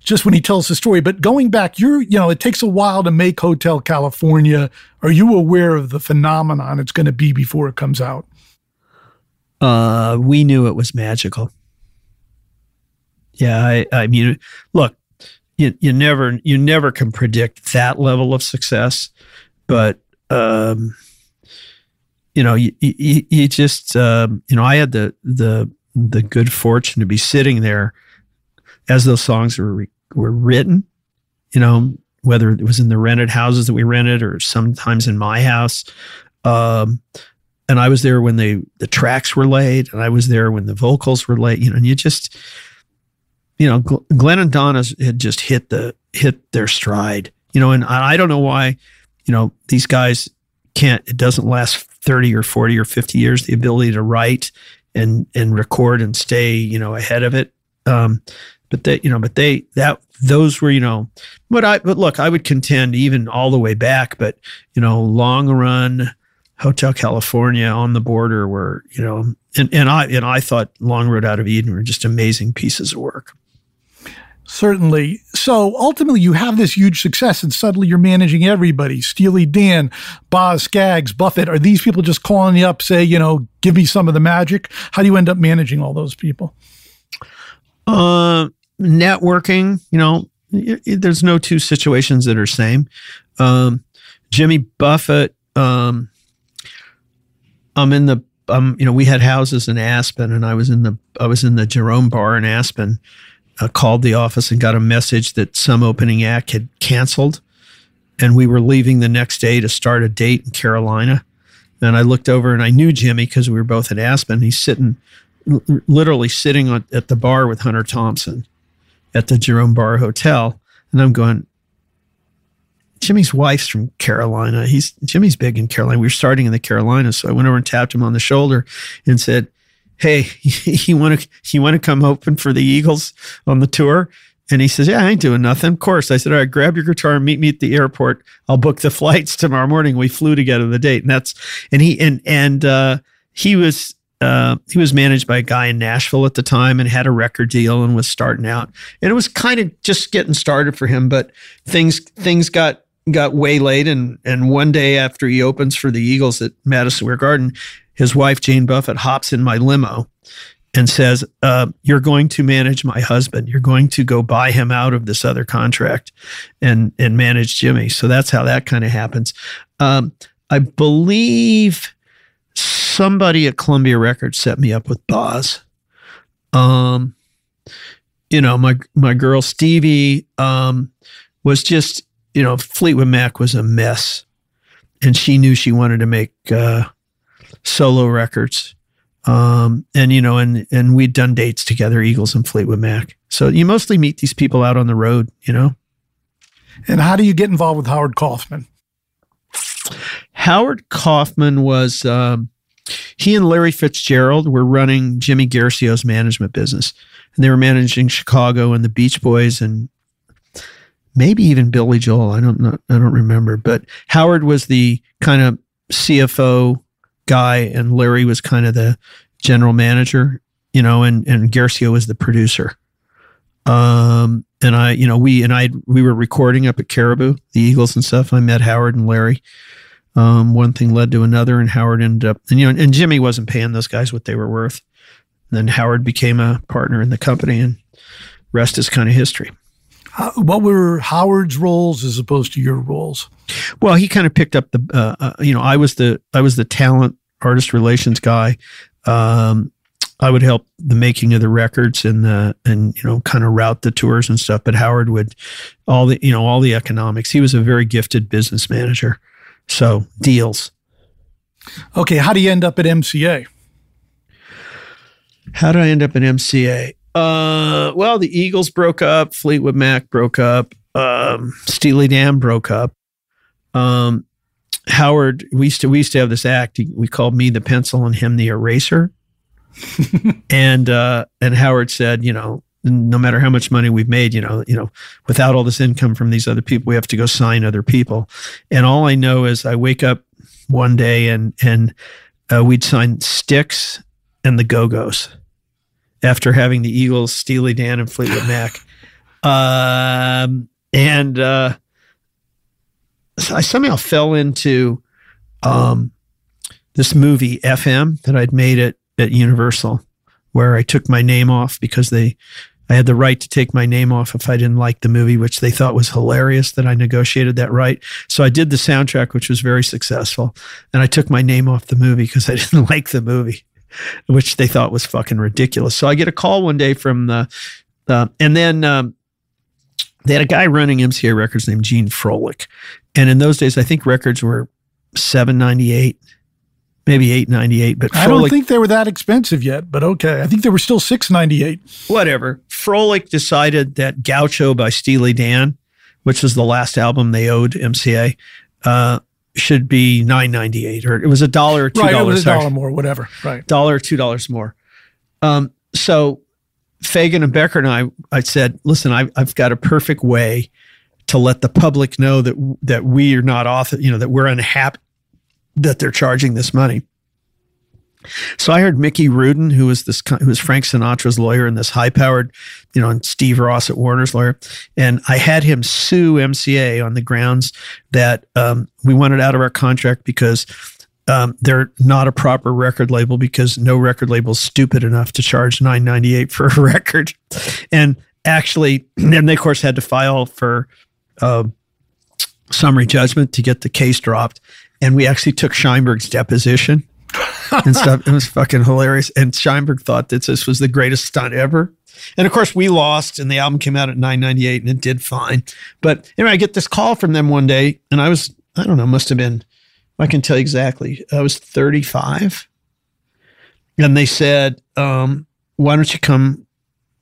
just when he tells the story. But going back, you're, you know, it takes a while to make Hotel California. Are you aware of the phenomenon it's going to be before it comes out? Uh, we knew it was magical. Yeah, I, I mean, look, you, you never, you never can predict that level of success, but, um, you know, you, you, you just, um, you know, I had the, the, the good fortune to be sitting there as those songs were re- were written, you know, whether it was in the rented houses that we rented or sometimes in my house. Um, and I was there when they the tracks were laid, and I was there when the vocals were laid. You know, and you just, you know, Glenn and Donna had just hit the hit their stride. You know, and I don't know why, you know, these guys can't. It doesn't last thirty or forty or fifty years. The ability to write and and record and stay, you know, ahead of it. Um, but they, you know, but they that those were, you know, but I but look, I would contend even all the way back, but you know, long run Hotel California on the border were, you know, and, and I and I thought Long Road Out of Eden were just amazing pieces of work. Certainly. So ultimately, you have this huge success, and suddenly you're managing everybody Steely Dan, Boz Scaggs, Buffett. Are these people just calling you up, say, you know, give me some of the magic? How do you end up managing all those people? Uh, networking, you know, there's no two situations that are same. Um, Jimmy Buffett, um, I'm in the, um, you know, we had houses in Aspen, and I was in the, I was in the Jerome Bar in Aspen. Uh, called the office and got a message that some opening act had canceled, and we were leaving the next day to start a date in Carolina. And I looked over and I knew Jimmy because we were both at Aspen. He's sitting, literally sitting on, at the bar with Hunter Thompson at the Jerome Bar Hotel, and I'm going. Jimmy's wife's from Carolina. He's Jimmy's big in Carolina. We were starting in the Carolinas, so I went over and tapped him on the shoulder and said, "Hey, you want to you want to come open for the Eagles on the tour?" And he says, "Yeah, I ain't doing nothing." Of course, I said, "All right, grab your guitar and meet me at the airport. I'll book the flights tomorrow morning." We flew together the date, and that's and he and and uh, he was uh, he was managed by a guy in Nashville at the time and had a record deal and was starting out. And it was kind of just getting started for him, but things things got got waylaid. And and one day after he opens for the Eagles at Madison Square Garden, his wife Jane Buffett hops in my limo, and says, uh, "You're going to manage my husband. You're going to go buy him out of this other contract, and and manage Jimmy." So that's how that kind of happens. Um, I believe somebody at Columbia Records set me up with Boz. Um, you know, my my girl Stevie um, was just, you know, Fleetwood Mac was a mess, and she knew she wanted to make uh, solo records. Um, and you know, and and we'd done dates together, Eagles and Fleetwood Mac. So you mostly meet these people out on the road, you know. And how do you get involved with Howard Kaufman? Howard Kaufman was um, he and Larry Fitzgerald were running Jimmy Guercio's management business, and they were managing Chicago and the Beach Boys and maybe even Billy Joel. I don't know. I don't remember. But Howard was the kind of CFO guy, and Larry was kind of the general manager. You know, and and Guercio was the producer. Um, and I, you know, we and I, we were recording up at Caribou, the Eagles and stuff. I met Howard and Larry. Um, one thing led to another, and Howard ended up, and you know, and Jimmy wasn't paying those guys what they were worth. And then Howard became a partner in the company, and rest is kind of history. Uh, what were Howard's roles as opposed to your roles? Well, he kind of picked up the, uh, uh, you know, I was the I was the talent artist relations guy. Um, I would help the making of the records and the and you know kind of route the tours and stuff. But Howard would all the you know all the economics. He was a very gifted business manager. So deals. Okay, how do you end up at MCA? How did I end up at MCA? Uh, well, the Eagles broke up, Fleetwood Mac broke up, um, Steely Dan broke up. Um, Howard, we used to we used to have this act. We called me the pencil and him the eraser. and uh, and Howard said, you know, no matter how much money we've made, you know, you know, without all this income from these other people, we have to go sign other people. And all I know is I wake up one day and and uh, we'd sign Styx and the Go Go's after having the Eagles, Steely Dan, and Fleetwood Mac. Um, and uh, I somehow fell into um, this movie FM that I'd made at at Universal, where I took my name off because they I had the right to take my name off if I didn't like the movie, which they thought was hilarious that I negotiated that right. So I did the soundtrack, which was very successful. And I took my name off the movie because I didn't like the movie, which they thought was fucking ridiculous. So I get a call one day from the, uh, and then um, they had a guy running MCA Records named Gene Froelich. And in those days, I think records were 798 maybe 898 but I don't think they were that expensive yet but okay I think they were still 698 whatever Froelich decided that Gaucho by Steely Dan which was the last album they owed MCA uh, should be 998 or it was a dollar or two dollars right, it was a dollar more whatever right. Dollar two dollars more. Um, so Fagen and Becker and I I said listen I, I've got a perfect way to let the public know that that we are not off, you know that we're unhappy that they're charging this money. So I heard Mickey Rudin, who was this, who was Frank Sinatra's lawyer and this high-powered, you know, and Steve Ross at Warner's lawyer, and I had him sue MCA on the grounds that um, we wanted out of our contract because um, they're not a proper record label because no record label is stupid enough to charge nine ninety eight for a record, and actually, then they of course had to file for uh, summary judgment to get the case dropped. And we actually took Sheinberg's deposition and stuff. It was fucking hilarious. And Sheinberg thought that this was the greatest stunt ever. And of course, we lost, and the album came out at 998 and it did fine. But anyway, I get this call from them one day, and I was, I don't know, must have been, I can tell you exactly, I was 35. And they said, um, why don't you come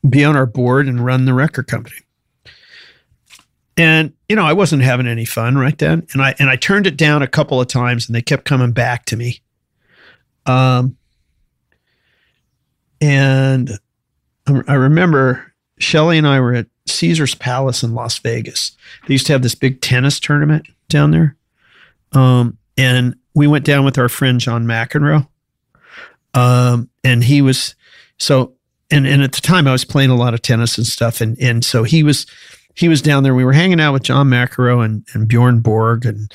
be on our board and run the record company? And you know, I wasn't having any fun right then, and I and I turned it down a couple of times, and they kept coming back to me. Um, and I remember Shelly and I were at Caesar's Palace in Las Vegas. They used to have this big tennis tournament down there, um, and we went down with our friend John McEnroe. Um, and he was so, and and at the time I was playing a lot of tennis and stuff, and and so he was he was down there. We were hanging out with John McEnroe and, and Bjorn Borg, and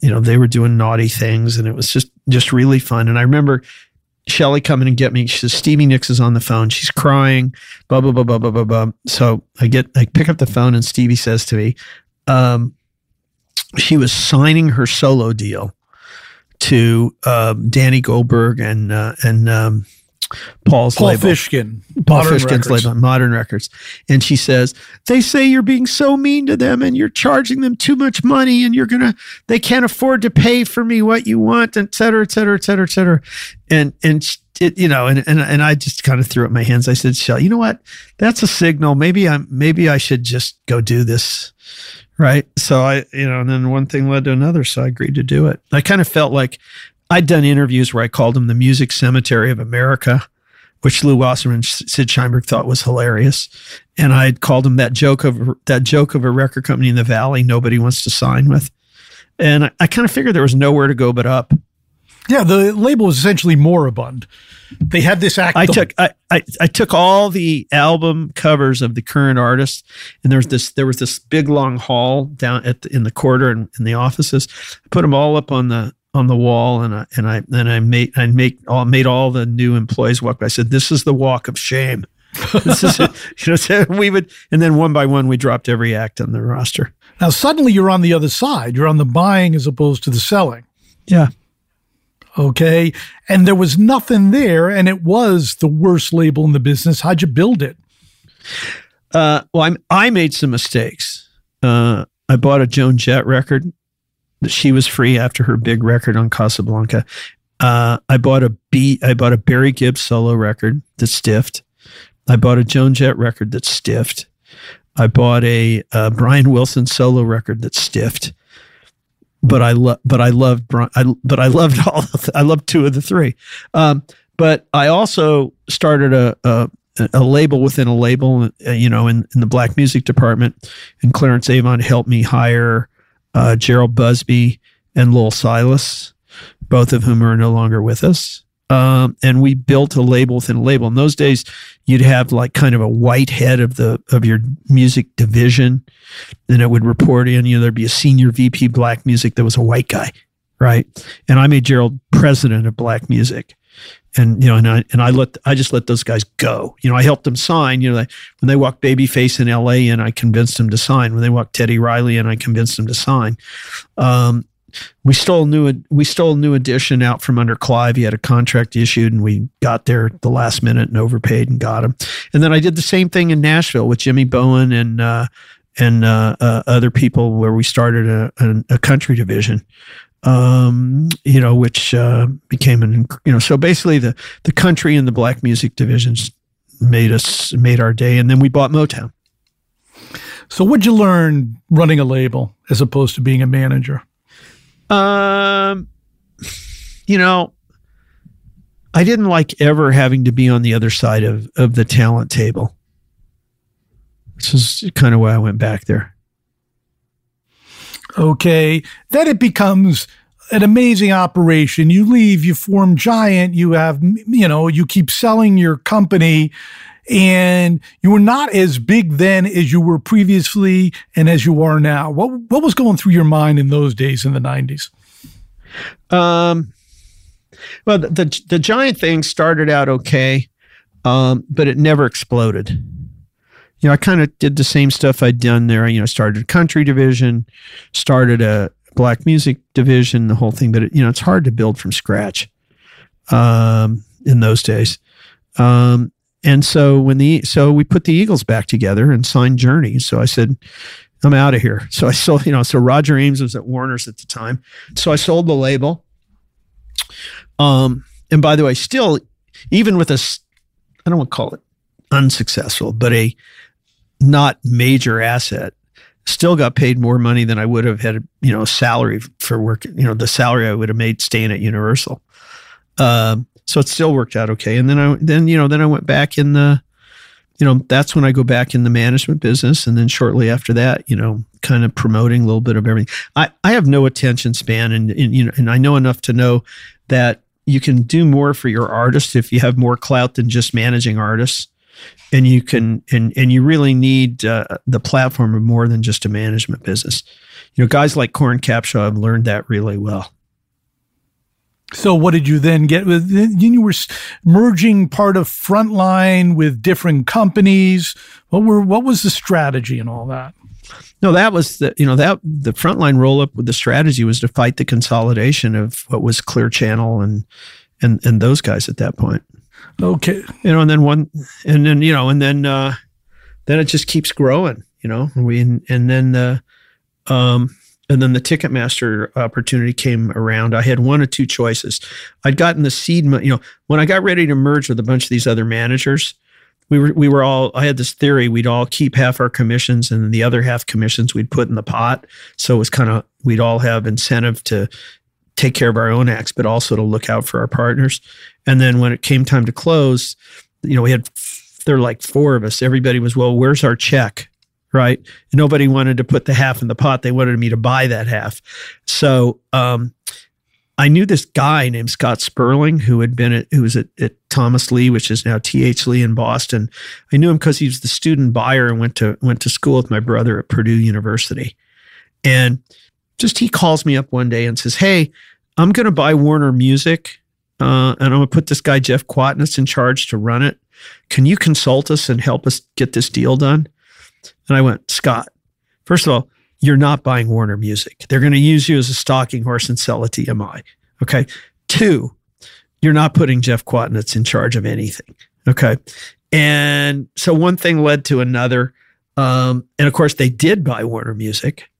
you know they were doing naughty things, and it was just just really fun. And I remember Shelly coming and get me. She says, Stevie Nicks is on the phone. She's crying, blah, blah, blah, blah, blah, blah, blah. So I get, I pick up the phone and Stevie says to me, um, she was signing her solo deal to um, Danny Goldberg and, uh, and, um, Paul's Paul label. Fishkin, Paul Modern Fishkin's Records. label, Modern Records. And she says, They say you're being so mean to them and you're charging them too much money and you're going to, they can't afford to pay for me what you want, et cetera, et cetera, et cetera, et cetera. And, and, it, you know, and, and, and I just kind of threw up my hands. I said, Shell, you know what? That's a signal. Maybe I'm, maybe I should just go do this. Right. So I, you know, and then one thing led to another. So I agreed to do it. I kind of felt like I'd done interviews where I called them the music cemetery of America which Lew Wasserman and Sid Sheinberg thought was hilarious. And I had called him that joke of that joke of a record company in the valley nobody wants to sign with. And I, I kind of figured there was nowhere to go but up. Yeah, the label was essentially moribund. They had this act. I took I, I, I took all the album covers of the current artists, and there was this there was this big long hall down at the, in the corridor in, in the offices. I put them all up on the on the wall, and I and I and I made I make all made all the new employees walk. I said, "This is the walk of shame." this is it. you know. So we would, and then one by one, we dropped every act on the roster. now suddenly you're on the other side. You're on the buying as opposed to the selling. Yeah. Okay. And there was nothing there, and it was the worst label in the business. How'd you build it? Uh, well, I'm, I made some mistakes. Uh, I bought a Joan Jett record. That She was free after her big record on Casablanca. Uh, I bought a B. I bought a Barry Gibb solo record that stiffed. I bought a Joan Jett record that stiffed. I bought a uh, Brian Wilson solo record that stiffed. But I love, but I loved, Bri- I, but I loved all. The, I loved two of the three. Um, but I also started a, a a label within a label, uh, you know, in, in the black music department. And Clarence Avant helped me hire uh, Jheryl Busby and Louil Silas, both of whom are no longer with us. Um, and we built a label within a label. In those days, you'd have like kind of a white head of the of your music division, and it would report in. You know, there'd be a senior VP black music that was a white guy, right? And I made Jheryl president of black music and you know, and I and I let I just let those guys go. You know, I helped them sign. You know, when they walked Babyface in L.A. and I convinced them to sign. When they walked Teddy Riley and I convinced them to sign. Um, we stole new we stole new edition out from under Clive. He had a contract issued, and we got there at the last minute and overpaid and got him. And then I did the same thing in Nashville with Jimmy Bowen and. Uh, and uh, uh, other people, where we started a, a, a country division, um, you know, which uh, became an you know. So basically, the the country and the black music divisions made us made our day, and then we bought Motown. So, what'd you learn running a label as opposed to being a manager? Um, you know, I didn't like ever having to be on the other side of of the talent table. This is kind of why I went back there. Okay. Then it becomes an amazing operation. You leave, you form Giant, you have, you know, you keep selling your company and you were not as big then as you were previously and as you are now. What what was going through your mind in those days in the 90s? Um, well, the, the the giant thing started out okay, um, but it never exploded. You know, I kind of did the same stuff I'd done there. You know, started a country division, started a black music division, the whole thing. But it, you know, it's hard to build from scratch um, in those days. Um, and so when the so we put the Eagles back together and signed Journey. So I said, I'm out of here. So I sold, you know, so Roger Ames was at Warner's at the time. So I sold the label. Um, and by the way, still, even with a, I don't want to call it unsuccessful, but a not major asset, still got paid more money than I would have had, you know, salary for work, you know, the salary I would have made staying at Universal. Um, so it still worked out okay. And then I, then, you know, then I went back in the, you know, that's when I go back in the management business. And then shortly after that, you know, kind of promoting a little bit of everything. I, I have no attention span and, and, you know, and I know enough to know that you can do more for your artist if you have more clout than just managing artists. And you can, and, and you really need uh, the platform of more than just a management business. You know, guys like Coran Capshaw have learned that really well. So what did you then get? with Then you were merging part of Frontline with different companies. What were what was the strategy and all that? No, that was the you know that the frontline roll up with the strategy was to fight the consolidation of what was Clear Channel and and and those guys at that point. Okay. You know, and then one and then you know and then uh then it just keeps growing. You know, we and then the, um and then the Ticketmaster opportunity came around. I had one or two choices. I'd gotten the seed, mo- you know, when I got ready to merge with a bunch of these other managers, we were we were all. I had this theory we'd all keep half our commissions, and the other half commissions we'd put in the pot. So it was kind of we'd all have incentive to take care of our own acts, but also to look out for our partners. And then when it came time to close, you know, we had there were like four of us. Everybody was, well, where's our check? Right. Nobody wanted to put the half in the pot. They wanted me to buy that half. So um, I knew this guy named Scott Sperling who had been at, who was at, at Thomas Lee, which is now TH Lee in Boston. I knew him because he was the student buyer and went to went to school with my brother at Purdue University. And just he calls me up one day and says, Hey, I'm going to buy Warner Music uh, and I'm going to put this guy, Jeff Kwatinetz, in charge to run it. Can you consult us and help us get this deal done? And I went, Scott, first of all, you're not buying Warner Music. They're going to use you as a stalking horse and sell it to EMI. Okay. Two, you're not putting Jeff Kwatinetz in charge of anything. Okay. And so one thing led to another. Um, and of course, they did buy Warner Music.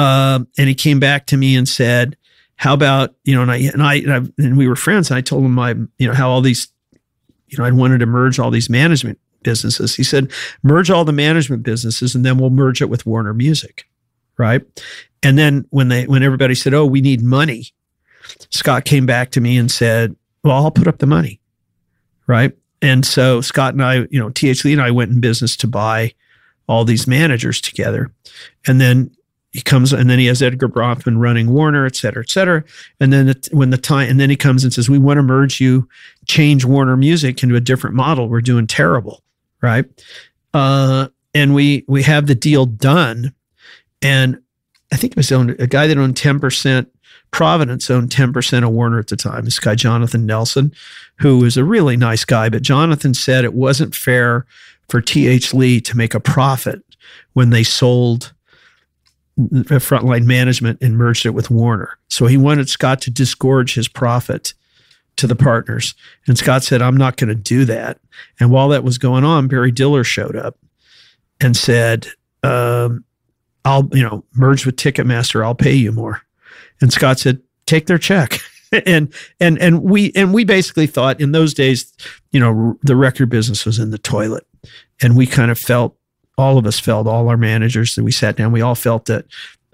Um, and he came back to me and said, "How about you know?" And I and I and, I, and we were friends. And I told him my you know how all these you know I'd wanted to merge all these management businesses. He said, "Merge all the management businesses, and then we'll merge it with Warner Music." Right. And then when they when everybody said, "Oh, we need money," Scott came back to me and said, "Well, I'll put up the money." Right. And so Scott and I, you know, TH Lee and I went in business to buy all these managers together. And then he comes and then he has Edgar Bronfman running Warner, et cetera, et cetera. And then when the time, and then he comes and says, we want to merge you, change Warner music into a different model. We're doing terrible. Right. Uh, and we, we have the deal done. And I think it was owned, a guy that owned 10%, Providence owned 10% of Warner at the time. This guy, Jonathan Nelson, who was a really nice guy, but Jonathan said it wasn't fair for TH Lee to make a profit when they sold frontline management and merged it with Warner. So he wanted Scott to disgorge his profit to the partners. And Scott said, I'm not going to do that. And while that was going on, Barry Diller showed up and said, um, I'll, you know, merge with Ticketmaster, I'll pay you more. And Scott said, take their check. and and and we and we basically thought in those days, you know, the record business was in the toilet. And we kind of felt all of us felt, all our managers that we sat down, we all felt that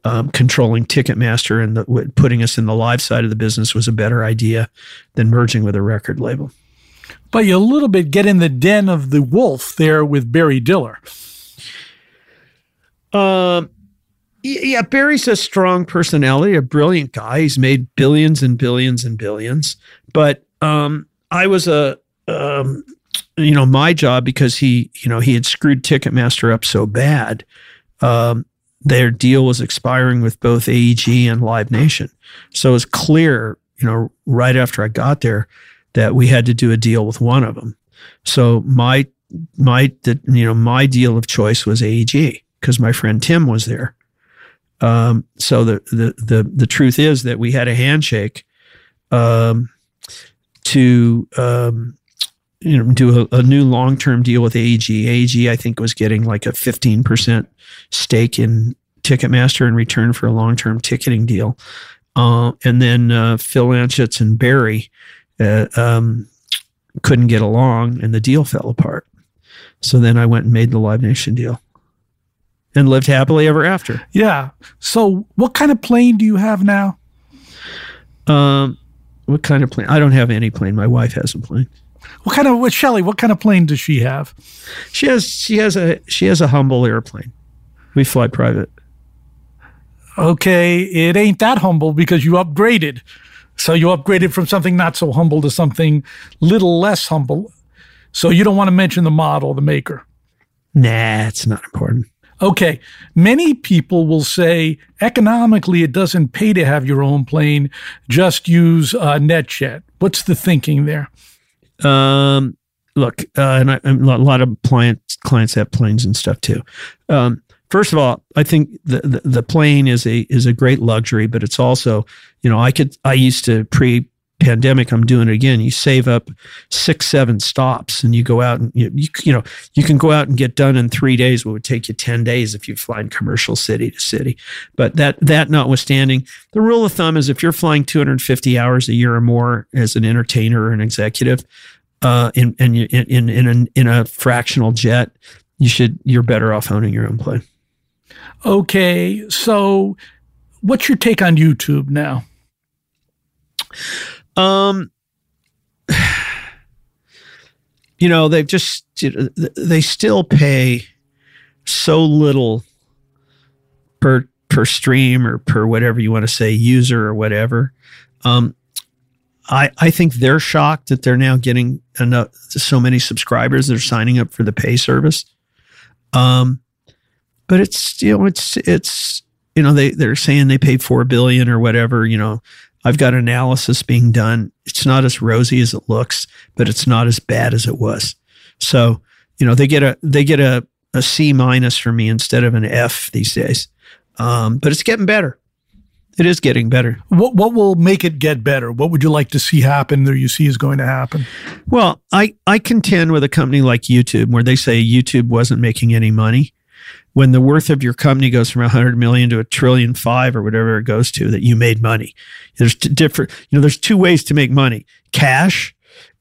um, controlling Ticketmaster and the, putting us in the live side of the business was a better idea than merging with a record label. But you a little bit get in the den of the wolf there with Barry Diller. Um, yeah, Barry's a strong personality, a brilliant guy. He's made billions and billions and billions. But um, I was a, um, you know, my job because he, you know, he had screwed Ticketmaster up so bad. Um, their deal was expiring with both AEG and Live Nation. So it was clear, you know, right after I got there that we had to do a deal with one of them. So my, my, you know, my deal of choice was AEG because my friend Tim was there. Um, so the, the, the, the truth is that we had a handshake, um, to, um, you know, do a, a new long-term deal with AEG. AEG, I think, was getting like a 15% stake in Ticketmaster in return for a long-term ticketing deal. Uh, and then uh, Phil Anschutz and Barry uh, um, couldn't get along, and the deal fell apart. So then I went and made the Live Nation deal and lived happily ever after. Yeah. So what kind of plane do you have now? Um, what kind of plane? I don't have any plane. My wife has a plane. What kind of what Shelley? What kind of plane does she have? She has she has a she has a humble airplane. We fly private. Okay, it ain't that humble because you upgraded. So you upgraded from something not so humble to something little less humble. So you don't want to mention the model, the maker. Nah, it's not important. Okay. Many people will say economically it doesn't pay to have your own plane, just use uh, NetJet. What's the thinking there? Um, look, uh, and a lot of clients clients have planes and stuff too. Um, first of all, I think the, the, the plane is a is a great luxury, but it's also you know I could I used to pre pandemic i'm doing it again. You save up six seven stops and you go out and you, you, you know you can go out and get done in three days what would take you 10 days if you fly in commercial city to city. But that that notwithstanding the rule of thumb is if you're flying 250 hours a year or more as an entertainer or an executive uh, in, in, in, in, in, in a fractional jet you should you're better off owning your own plane. Okay so what's your take on youtube now um, you know, they've just they still pay so little per per stream or per whatever you want to say user or whatever. Um, I I think they're shocked that they're now getting enough so many subscribers that are signing up for the pay service. Um, but it's you know it's it's you know they they're saying they pay four billion or whatever you know I've got analysis being done. It's not as rosy as it looks, but it's not as bad as it was. So, you know, they get a they get a, a C minus from me instead of an F these days. Um, but it's getting better. It is getting better. What what will make it get better? What would you like to see happen or you see is going to happen? Well, I, I contend with a company like YouTube where they say YouTube wasn't making any money when the worth of your company goes from 100 million to a trillion five or whatever it goes to that you made money. There's different you know there's two ways to make money cash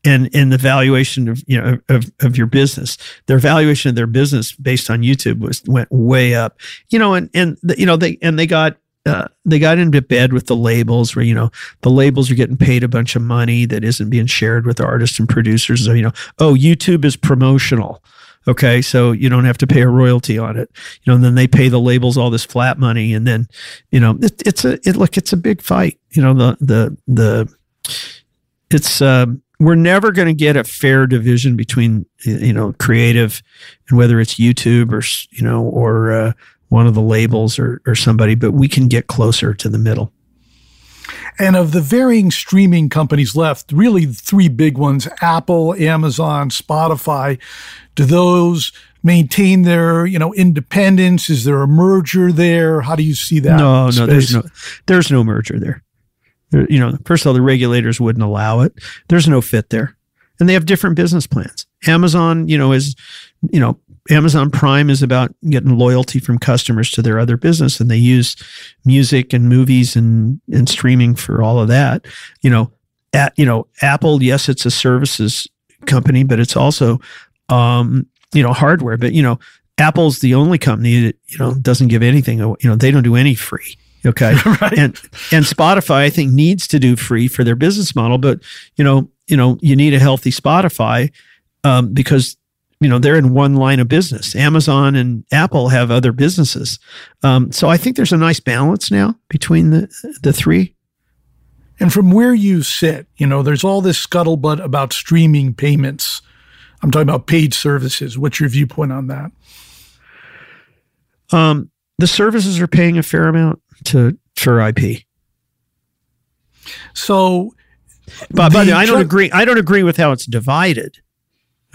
and and the valuation of you know of, of your business. Their valuation of their business based on youtube was went way up. You know and and the, you know they and they got uh, they got into bed with the labels where you know the labels are getting paid a bunch of money that isn't being shared with artists and producers. So you know oh youtube is promotional Okay. So you don't have to pay a royalty on it. You know, and then they pay the labels all this flat money. And then, you know, it, it's a, it, look, it's a big fight. You know, the, the, the, it's, um, we're never going to get a fair division between, you know, creative and whether it's YouTube or, you know, or, uh, one of the labels or, or somebody, but we can get closer to the middle. And of the varying streaming companies left, really three big ones Apple, Amazon, Spotify. Do those maintain their, you know, independence? Is there a merger there? How do you see that? No, space? no, there's no there's no merger there. there. You know, first of all, the regulators wouldn't allow it. There's no fit there. And they have different business plans. Amazon, you know, is, you know, Amazon Prime is about getting loyalty from customers to their other business, and they use music and movies and and streaming for all of that. You know, at you know, Apple, yes, it's a services company, but it's also um, you know hardware. But you know, Apple's the only company that you know doesn't give anything. You know, they don't do any free. Okay, right. and and Spotify, I think, needs to do free for their business model. But you know, you know, you need a healthy Spotify um, because you know they're in one line of business. Amazon and apple have other businesses. Um, so i think there's a nice balance now between the the three. And from where you sit you know there's all this scuttlebutt about streaming payments. I'm talking about paid services. What's your viewpoint on that? Um, the services are paying a fair amount to for ip so but, but i don't agree i don't agree with how it's divided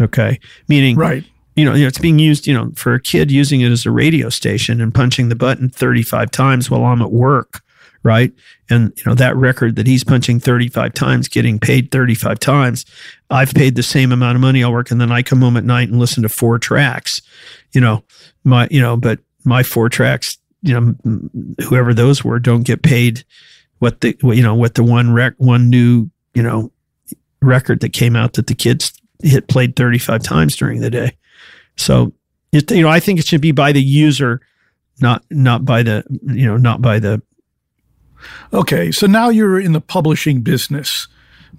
Okay. Meaning, right. You know, it's being used, you know, for a kid using it as a radio station and punching the button 35 times while I'm at work. Right. And, you know, that record that he's punching 35 times, getting paid 35 times, I've paid the same amount of money. I'll work. And then I come home at night and listen to four tracks, you know, my, you know, but my four tracks, you know, whoever those were don't get paid what the, you know, what the one rec, one new, you know, record that came out that the kids hit played 35 times during the day. So it, you know, I think it should be by the user, not not by the you know not by the. Okay, so now you're in the publishing business.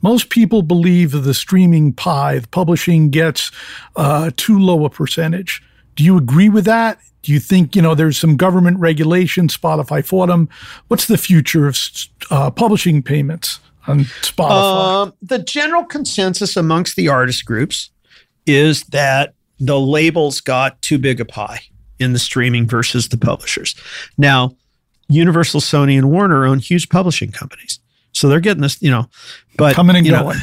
Most people believe that the streaming pie, the publishing gets uh, too low a percentage. Do you agree with that? Do you think you know there's some government regulation? Spotify fought them. What's the future of uh, publishing payments? On Spotify? Um, the general consensus amongst the artist groups is that the labels got too big a pie. in the streaming versus the publishers. Now, Universal, Sony, and Warner own huge publishing companies, so they're getting this, you know. But Coming and you know, going.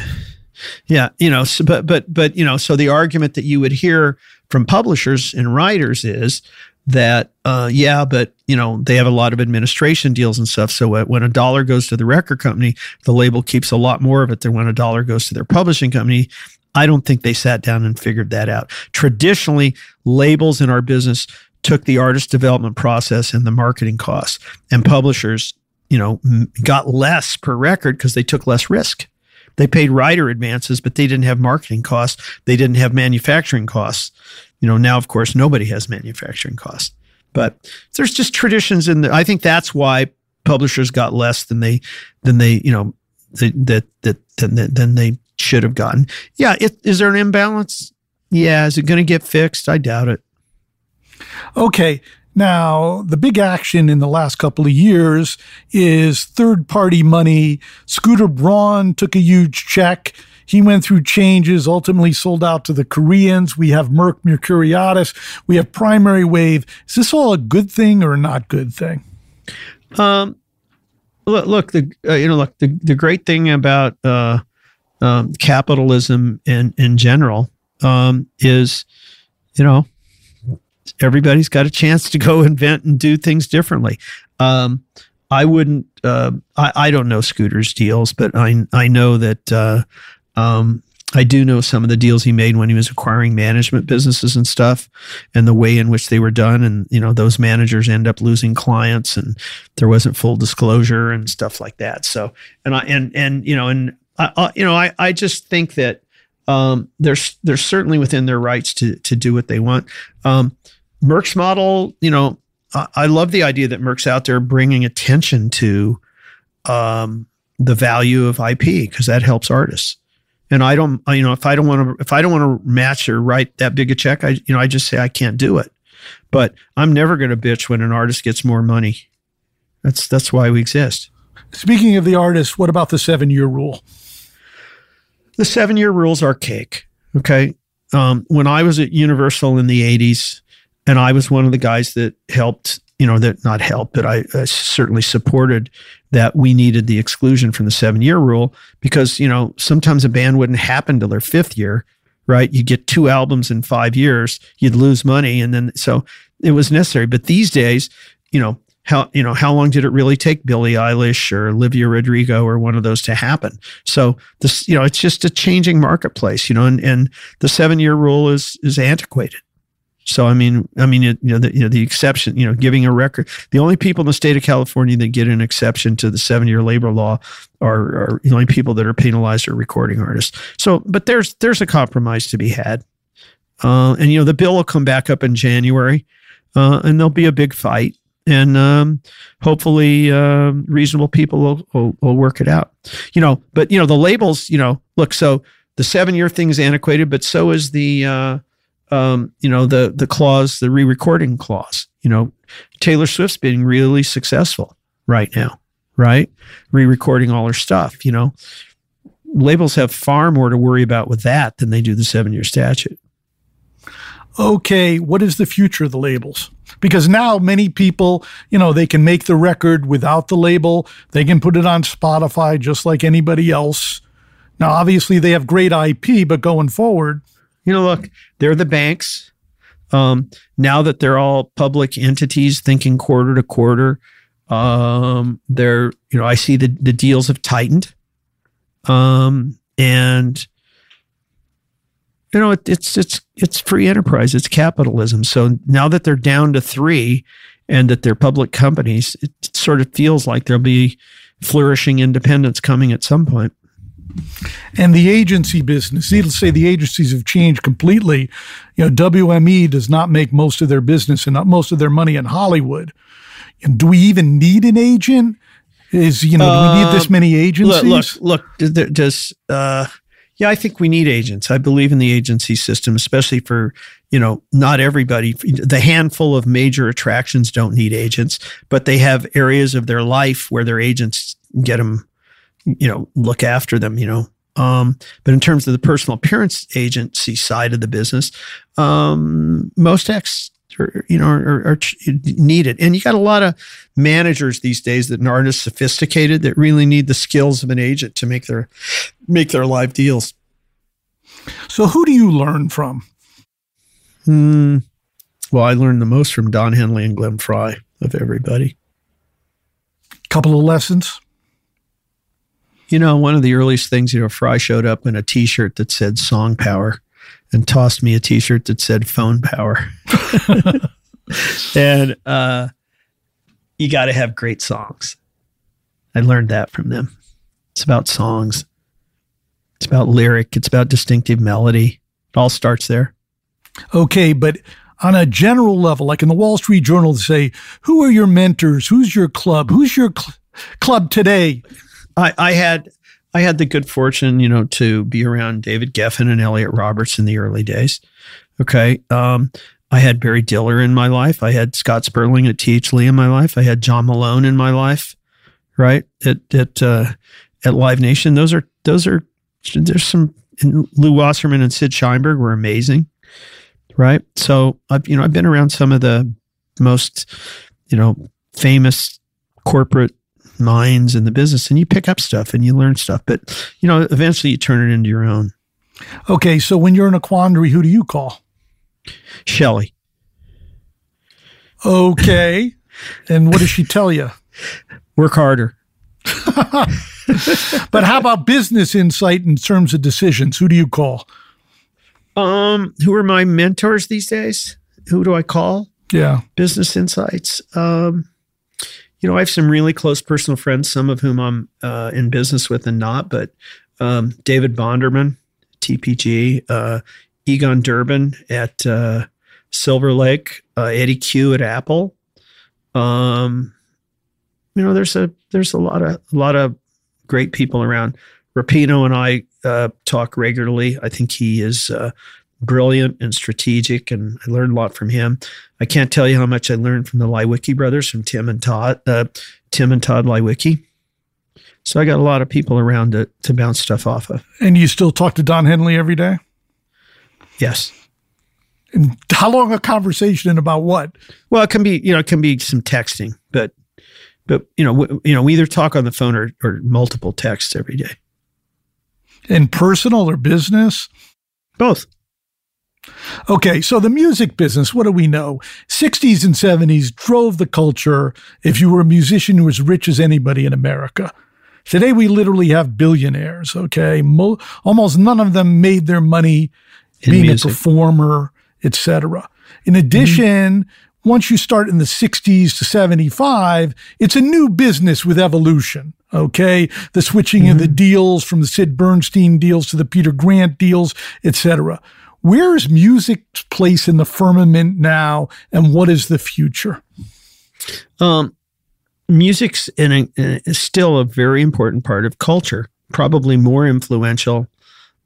yeah, you know, so, but but but you know, so the argument that you would hear from publishers and writers is that uh, yeah, but you know they have a lot of administration deals and stuff. So when a dollar goes to the record company, the label keeps a lot more of it than when a dollar goes to their publishing company. I don't think they sat down and figured that out. Traditionally, labels in our business took the artist development process and the marketing costs, and publishers, you know, got less per record because they took less risk. They paid writer advances, but they didn't have marketing costs. They didn't have manufacturing costs. You know, now of course nobody has manufacturing costs. But there's just traditions in the I think that's why publishers got less than they than they, you know, that that that than, than they should have gotten. Yeah, it, is there an imbalance? Yeah, is it going to get fixed? I doubt it. Okay. Now, the big action in the last couple of years is third party money. Scooter Braun took a huge check. He went through changes, ultimately sold out to the Koreans. We have Merck Mercuriadis. We have Primary Wave. Is this all a good thing or a not good thing? Um, look, look the uh, you know, look the the great thing about uh, um, capitalism in in general um, is, you know, everybody's got a chance to go invent and do things differently. Um, I wouldn't. Uh, I I don't know Scooter's deals, but I I know that. Uh, um, I do know some of the deals he made when he was acquiring management businesses and stuff, and the way in which they were done. And you know, those managers end up losing clients, and there wasn't full disclosure and stuff like that. So, and I and and you know, and I, I you know, I I just think that um, they're they're certainly within their rights to to do what they want. Um, Merck's model, you know, I, I love the idea that Merck's out there bringing attention to um, the value of IP because that helps artists. And I don't, you know, if I don't want to, if I don't want to match or write that big a check, I, you know, I just say I can't do it. But I'm never going to bitch when an artist gets more money. That's that's why we exist. Speaking of the artist, what about the seven year rule? The seven year rule's archaic. Okay. Um, when I was at Universal in the 80s, and I was one of the guys that helped, you know, that not helped, but I, I certainly supported that we needed the exclusion from the seven year rule because, you know, sometimes a band wouldn't happen till their fifth year, right? You get two albums in five years, you'd lose money. And then, so it was necessary. But these days, you know, how you know how long did it really take Billie Eilish or Olivia Rodrigo or one of those to happen? So this you know it's just a changing marketplace, you know, and and the seven year rule is is antiquated. So I mean, I mean, you know, the, you know, the exception, you know, giving a record. The only people in the state of California that get an exception to the seven-year labor law are, are the only people that are penalized are recording artists. So, but there's there's a compromise to be had, uh, and you know, the bill will come back up in January, uh, and there'll be a big fight, and um, hopefully, uh, reasonable people will, will will work it out. You know, but you know, the labels, you know, look, so the seven-year thing is antiquated, but so is the uh, um, you know, the the clause, the re-recording clause. You know, Taylor Swift's being really successful right now, right? Re-recording all her stuff. You know, labels have far more to worry about with that than they do the seven-year statute. Okay, what is the future of the labels? Because now many people, you know, they can make the record without the label. They can put it on Spotify just like anybody else. Now, obviously, they have great IP, but going forward, you know, look, they're the banks. Um, now that they're all public entities thinking quarter to quarter, um, they're, you know, I see the, the deals have tightened. Um, and, you know, it, it's, it's, it's free enterprise, it's capitalism. So now that they're down to three and that they're public companies, it sort of feels like there'll be flourishing independence coming at some point. And the agency business, needless to say, the agencies have changed completely. You know, WME does not make most of their business and not most of their money in Hollywood. And do we even need an agent? Is you know, do we need this many agencies? Look, look, look does uh, yeah, I think we need agents. I believe in the agency system, especially for you know, not everybody. The handful of major attractions don't need agents, but they have areas of their life where their agents get them you know, look after them, you know. Um, but in terms of the personal appearance agency side of the business, um, most acts are, you know, are, are needed. And you got a lot of managers these days that aren't as sophisticated that really need the skills of an agent to make their make their live deals. So, who do you learn from? Hmm. Well, I learned the most from Don Henley and Glenn Frey of everybody. Couple of lessons. You know, one of the earliest things, you know, Frey showed up in a T-shirt that said "Song Power." and tossed me a t-shirt that said phone power. and uh, you got to have great songs. I learned that from them. It's about songs. It's about lyric. It's about distinctive melody. It all starts there. Okay, but on a general level, like in the Wall Street Journal, they say, "Who are your mentors? Who's your club? Who's your cl- club today?" I, I had I had the good fortune, you know, to be around David Geffen and Elliot Roberts in the early days. Okay. Um, I had Barry Diller in my life. I had Scott Sperling at TH Lee in my life. I had John Malone in my life, right? At at uh, at Live Nation. Those are those are there's some Lew Wasserman and Sid Sheinberg were amazing, right? So I've you know I've been around some of the most you know famous corporate minds in the business and you pick up stuff and you learn stuff. But, you know, eventually you turn it into your own. Okay. So when you're in a quandary, who do you call? Shelly. Okay. and what does she tell you? Work harder. but how about business insight in terms of decisions? Who do you call? Um, who are my mentors these days? Who do I call? Yeah. Business insights. Um, you know, I have some really close personal friends, some of whom I'm uh, in business with and not, but um, David Bonderman, TPG, uh, Egon Durban at uh, Silver Lake, uh, Eddy Cue at Apple. Um, you know, there's a there's a lot of a lot of great people around. Rapino and I uh, talk regularly. I think he is uh, brilliant and strategic, and I learned a lot from him. I can't tell you how much I learned from the Leiweke brothers, from Tim and Todd, uh, Tim and Todd Leiweke. So I got a lot of people around to, to bounce stuff off of. And you still talk to Don Henley every day? Yes. And how long a conversation and about what? Well, it can be, you know, it can be some texting, but, but you know, w- you know, we either talk on the phone or, or multiple texts every day. In personal or business? Both. Okay, so the music business, what do we know? 60s and 70s drove the culture if you were a musician who was rich as anybody in America. Today we literally have billionaires, okay? Mo- almost none of them made their money in being music. a performer, etc. In addition, mm-hmm. once you start in the 60s to 75, it's a new business with evolution. Okay. The switching mm-hmm. of the mm-hmm. deals from the Sid Bernstein deals to the Peter Grant deals, etc. Where is music's place in the firmament now, and what is the future? Um, music's in a, is still a very important part of culture, probably more influential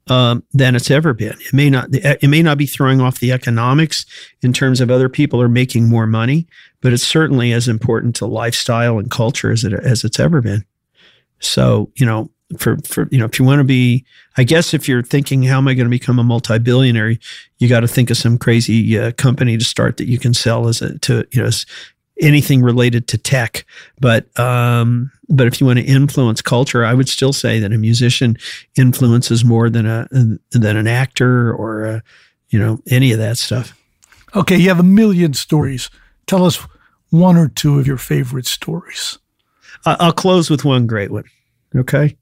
um, than it's ever been. It may not it may not be throwing off the economics in terms of other people are making more money, but it's certainly as important to lifestyle and culture as it as it's ever been. So you know, for for you know if you want to be i guess if you're thinking how am i going to become a multi-billionaire you got to think of some crazy uh, company to start that you can sell as a to you know as anything related to tech. But um but if you want to influence culture i would still say that a musician influences more than a than an actor or a, you know any of that stuff. Okay you have a million stories. Tell us one or two of your favorite stories. I'll close with one great one okay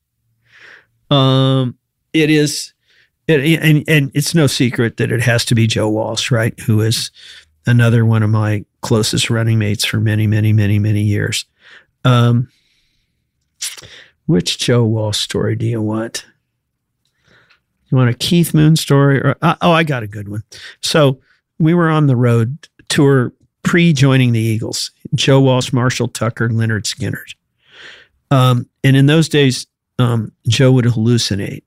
um, it is, it, and and it's no secret that it has to be Joe Walsh, right? Who is another one of my closest running mates for many, many, many, many years. Um, which Joe Walsh story do you want? You want a Keith Moon story? Or uh, oh, I got a good one. So we were on the road tour pre joining the Eagles. Joe Walsh, Marshall Tucker, Lynyrd Skynyrd. Um, and in those days, um, Joe would hallucinate.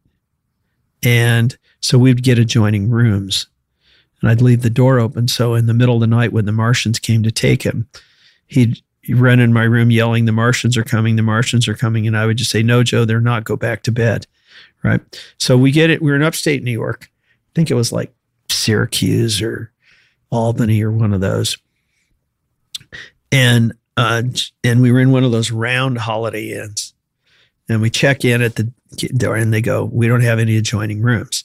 And so we'd get adjoining rooms and I'd leave the door open. So in the middle of the night when the Martians came to take him, he'd run in my room yelling, The Martians are coming, the Martians are coming. And I would just say, No, Joe, they're not. Go back to bed. Right. So we get it. We we're in upstate New York. I think it was like Syracuse or Albany or one of those. And uh, and we were in one of those round Holiday Inns, and we check in at the door, and they go, "We don't have any adjoining rooms,"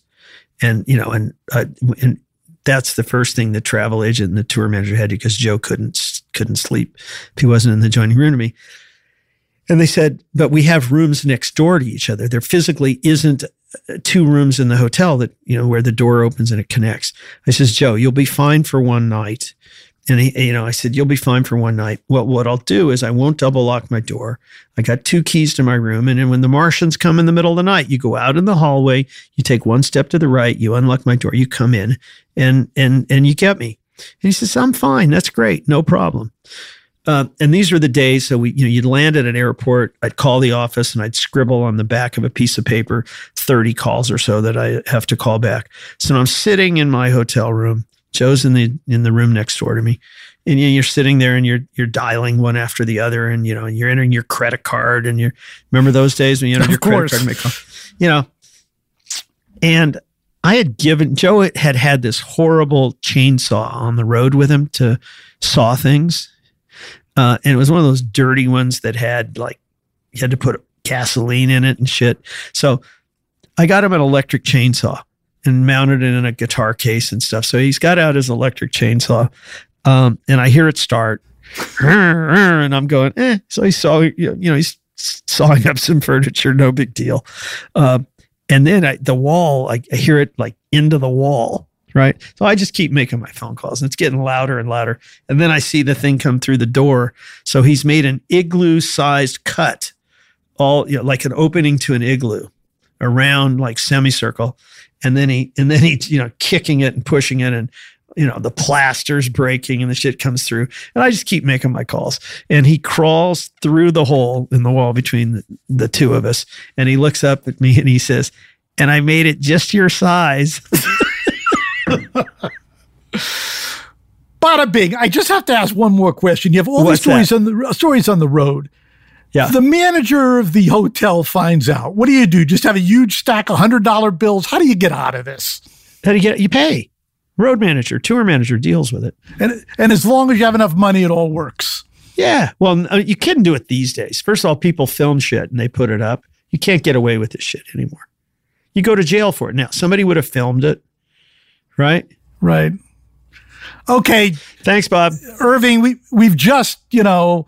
and you know, and uh, and that's the first thing the travel agent and the tour manager had to because Joe couldn't couldn't sleep if he wasn't in the adjoining room to me. And they said, but we have rooms next door to each other. There physically isn't uh, two rooms in the hotel that, you know, where the door opens and it connects. I says, Joe, you'll be fine for one night. And he, you know, I said, you'll be fine for one night. Well, what I'll do is I won't double lock my door. I got two keys to my room. And then when the Martians come in the middle of the night, you go out in the hallway, you take one step to the right, you unlock my door, you come in and, and, and you get me. And he says, I'm fine. That's great. No problem. Uh, and these were the days. So we, you know, you'd land at an airport. I'd call the office and I'd scribble on the back of a piece of paper 30 calls or so that I have to call back. So I'm sitting in my hotel room. Joe's in the in the room next door to me, and you're sitting there and you're you're dialing one after the other, and you know you're entering your credit card, and you remember those days when you entered your credit card, and make call, you know, and I had given Joe had had this horrible chainsaw on the road with him to saw things. Uh, and it was one of those dirty ones that had like, you had to put gasoline in it and shit. So I got him an electric chainsaw and mounted it in a guitar case and stuff. So he's got out his electric chainsaw. Um, and I hear it start and I'm going, eh. So he saw, you know, he's sawing up some furniture, no big deal. Uh, and then I, the wall, I, I hear it like into the wall right? So I just keep making my phone calls and it's getting louder and louder. And then I see the thing come through the door. So he's made an igloo sized cut, all you know, like an opening to an igloo around like semicircle. And then he, and then he's, you know, kicking it and pushing it and, you know, the plaster's breaking and the shit comes through. And I just keep making my calls. And he crawls through the hole in the wall between the, the two of us. And he looks up at me and he says, and I made it just your size. Bada bing. I just have to ask one more question. You have all What's the stories that? on the uh, stories on the road. Yeah. The manager of the hotel finds out. What do you do? Just have a huge stack of hundred dollar bills. How do you get out of this? How do you get? You pay. Road manager, tour manager deals with it. And and as long as you have enough money, it all works. Yeah. Well, uh, you couldn't do it these days. First of all, people film shit and they put it up. You can't get away with this shit anymore. You go to jail for it. Now, somebody would have filmed it right? Right. Okay. Thanks, Bob. Irving, we we've just, you know,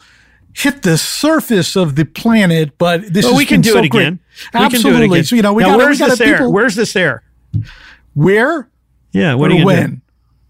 hit the surface of the planet, but this well, we can do so it again. Absolutely. Again. So, you know, we got where's this air? Where's this air? Where? Yeah, what or are you when? Do?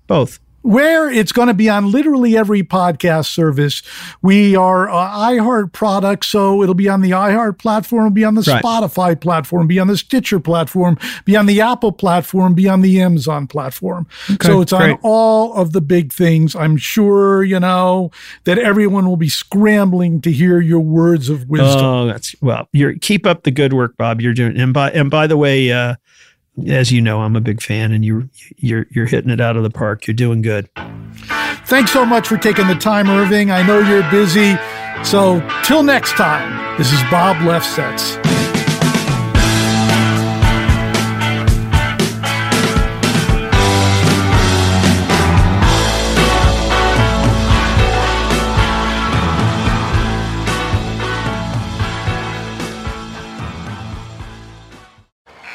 Both where it's going to be on literally every podcast service. We are uh, iHeart product, so it'll be on the iHeart platform, be on the right. Spotify platform, be on the Stitcher platform, be on the Apple platform, be on the Amazon platform. Okay, so it's great. on all of the big things. I'm sure you know that everyone will be scrambling to hear your words of wisdom. Oh, that's well. You're keep up the good work, Bob. You're doing, and by and by the way. Uh, as you know, I'm a big fan, and you you're you're hitting it out of the park. You're doing good. Thanks so much for taking the time, Irving. I know you're busy, so till next time. This is Bob Lefsetz.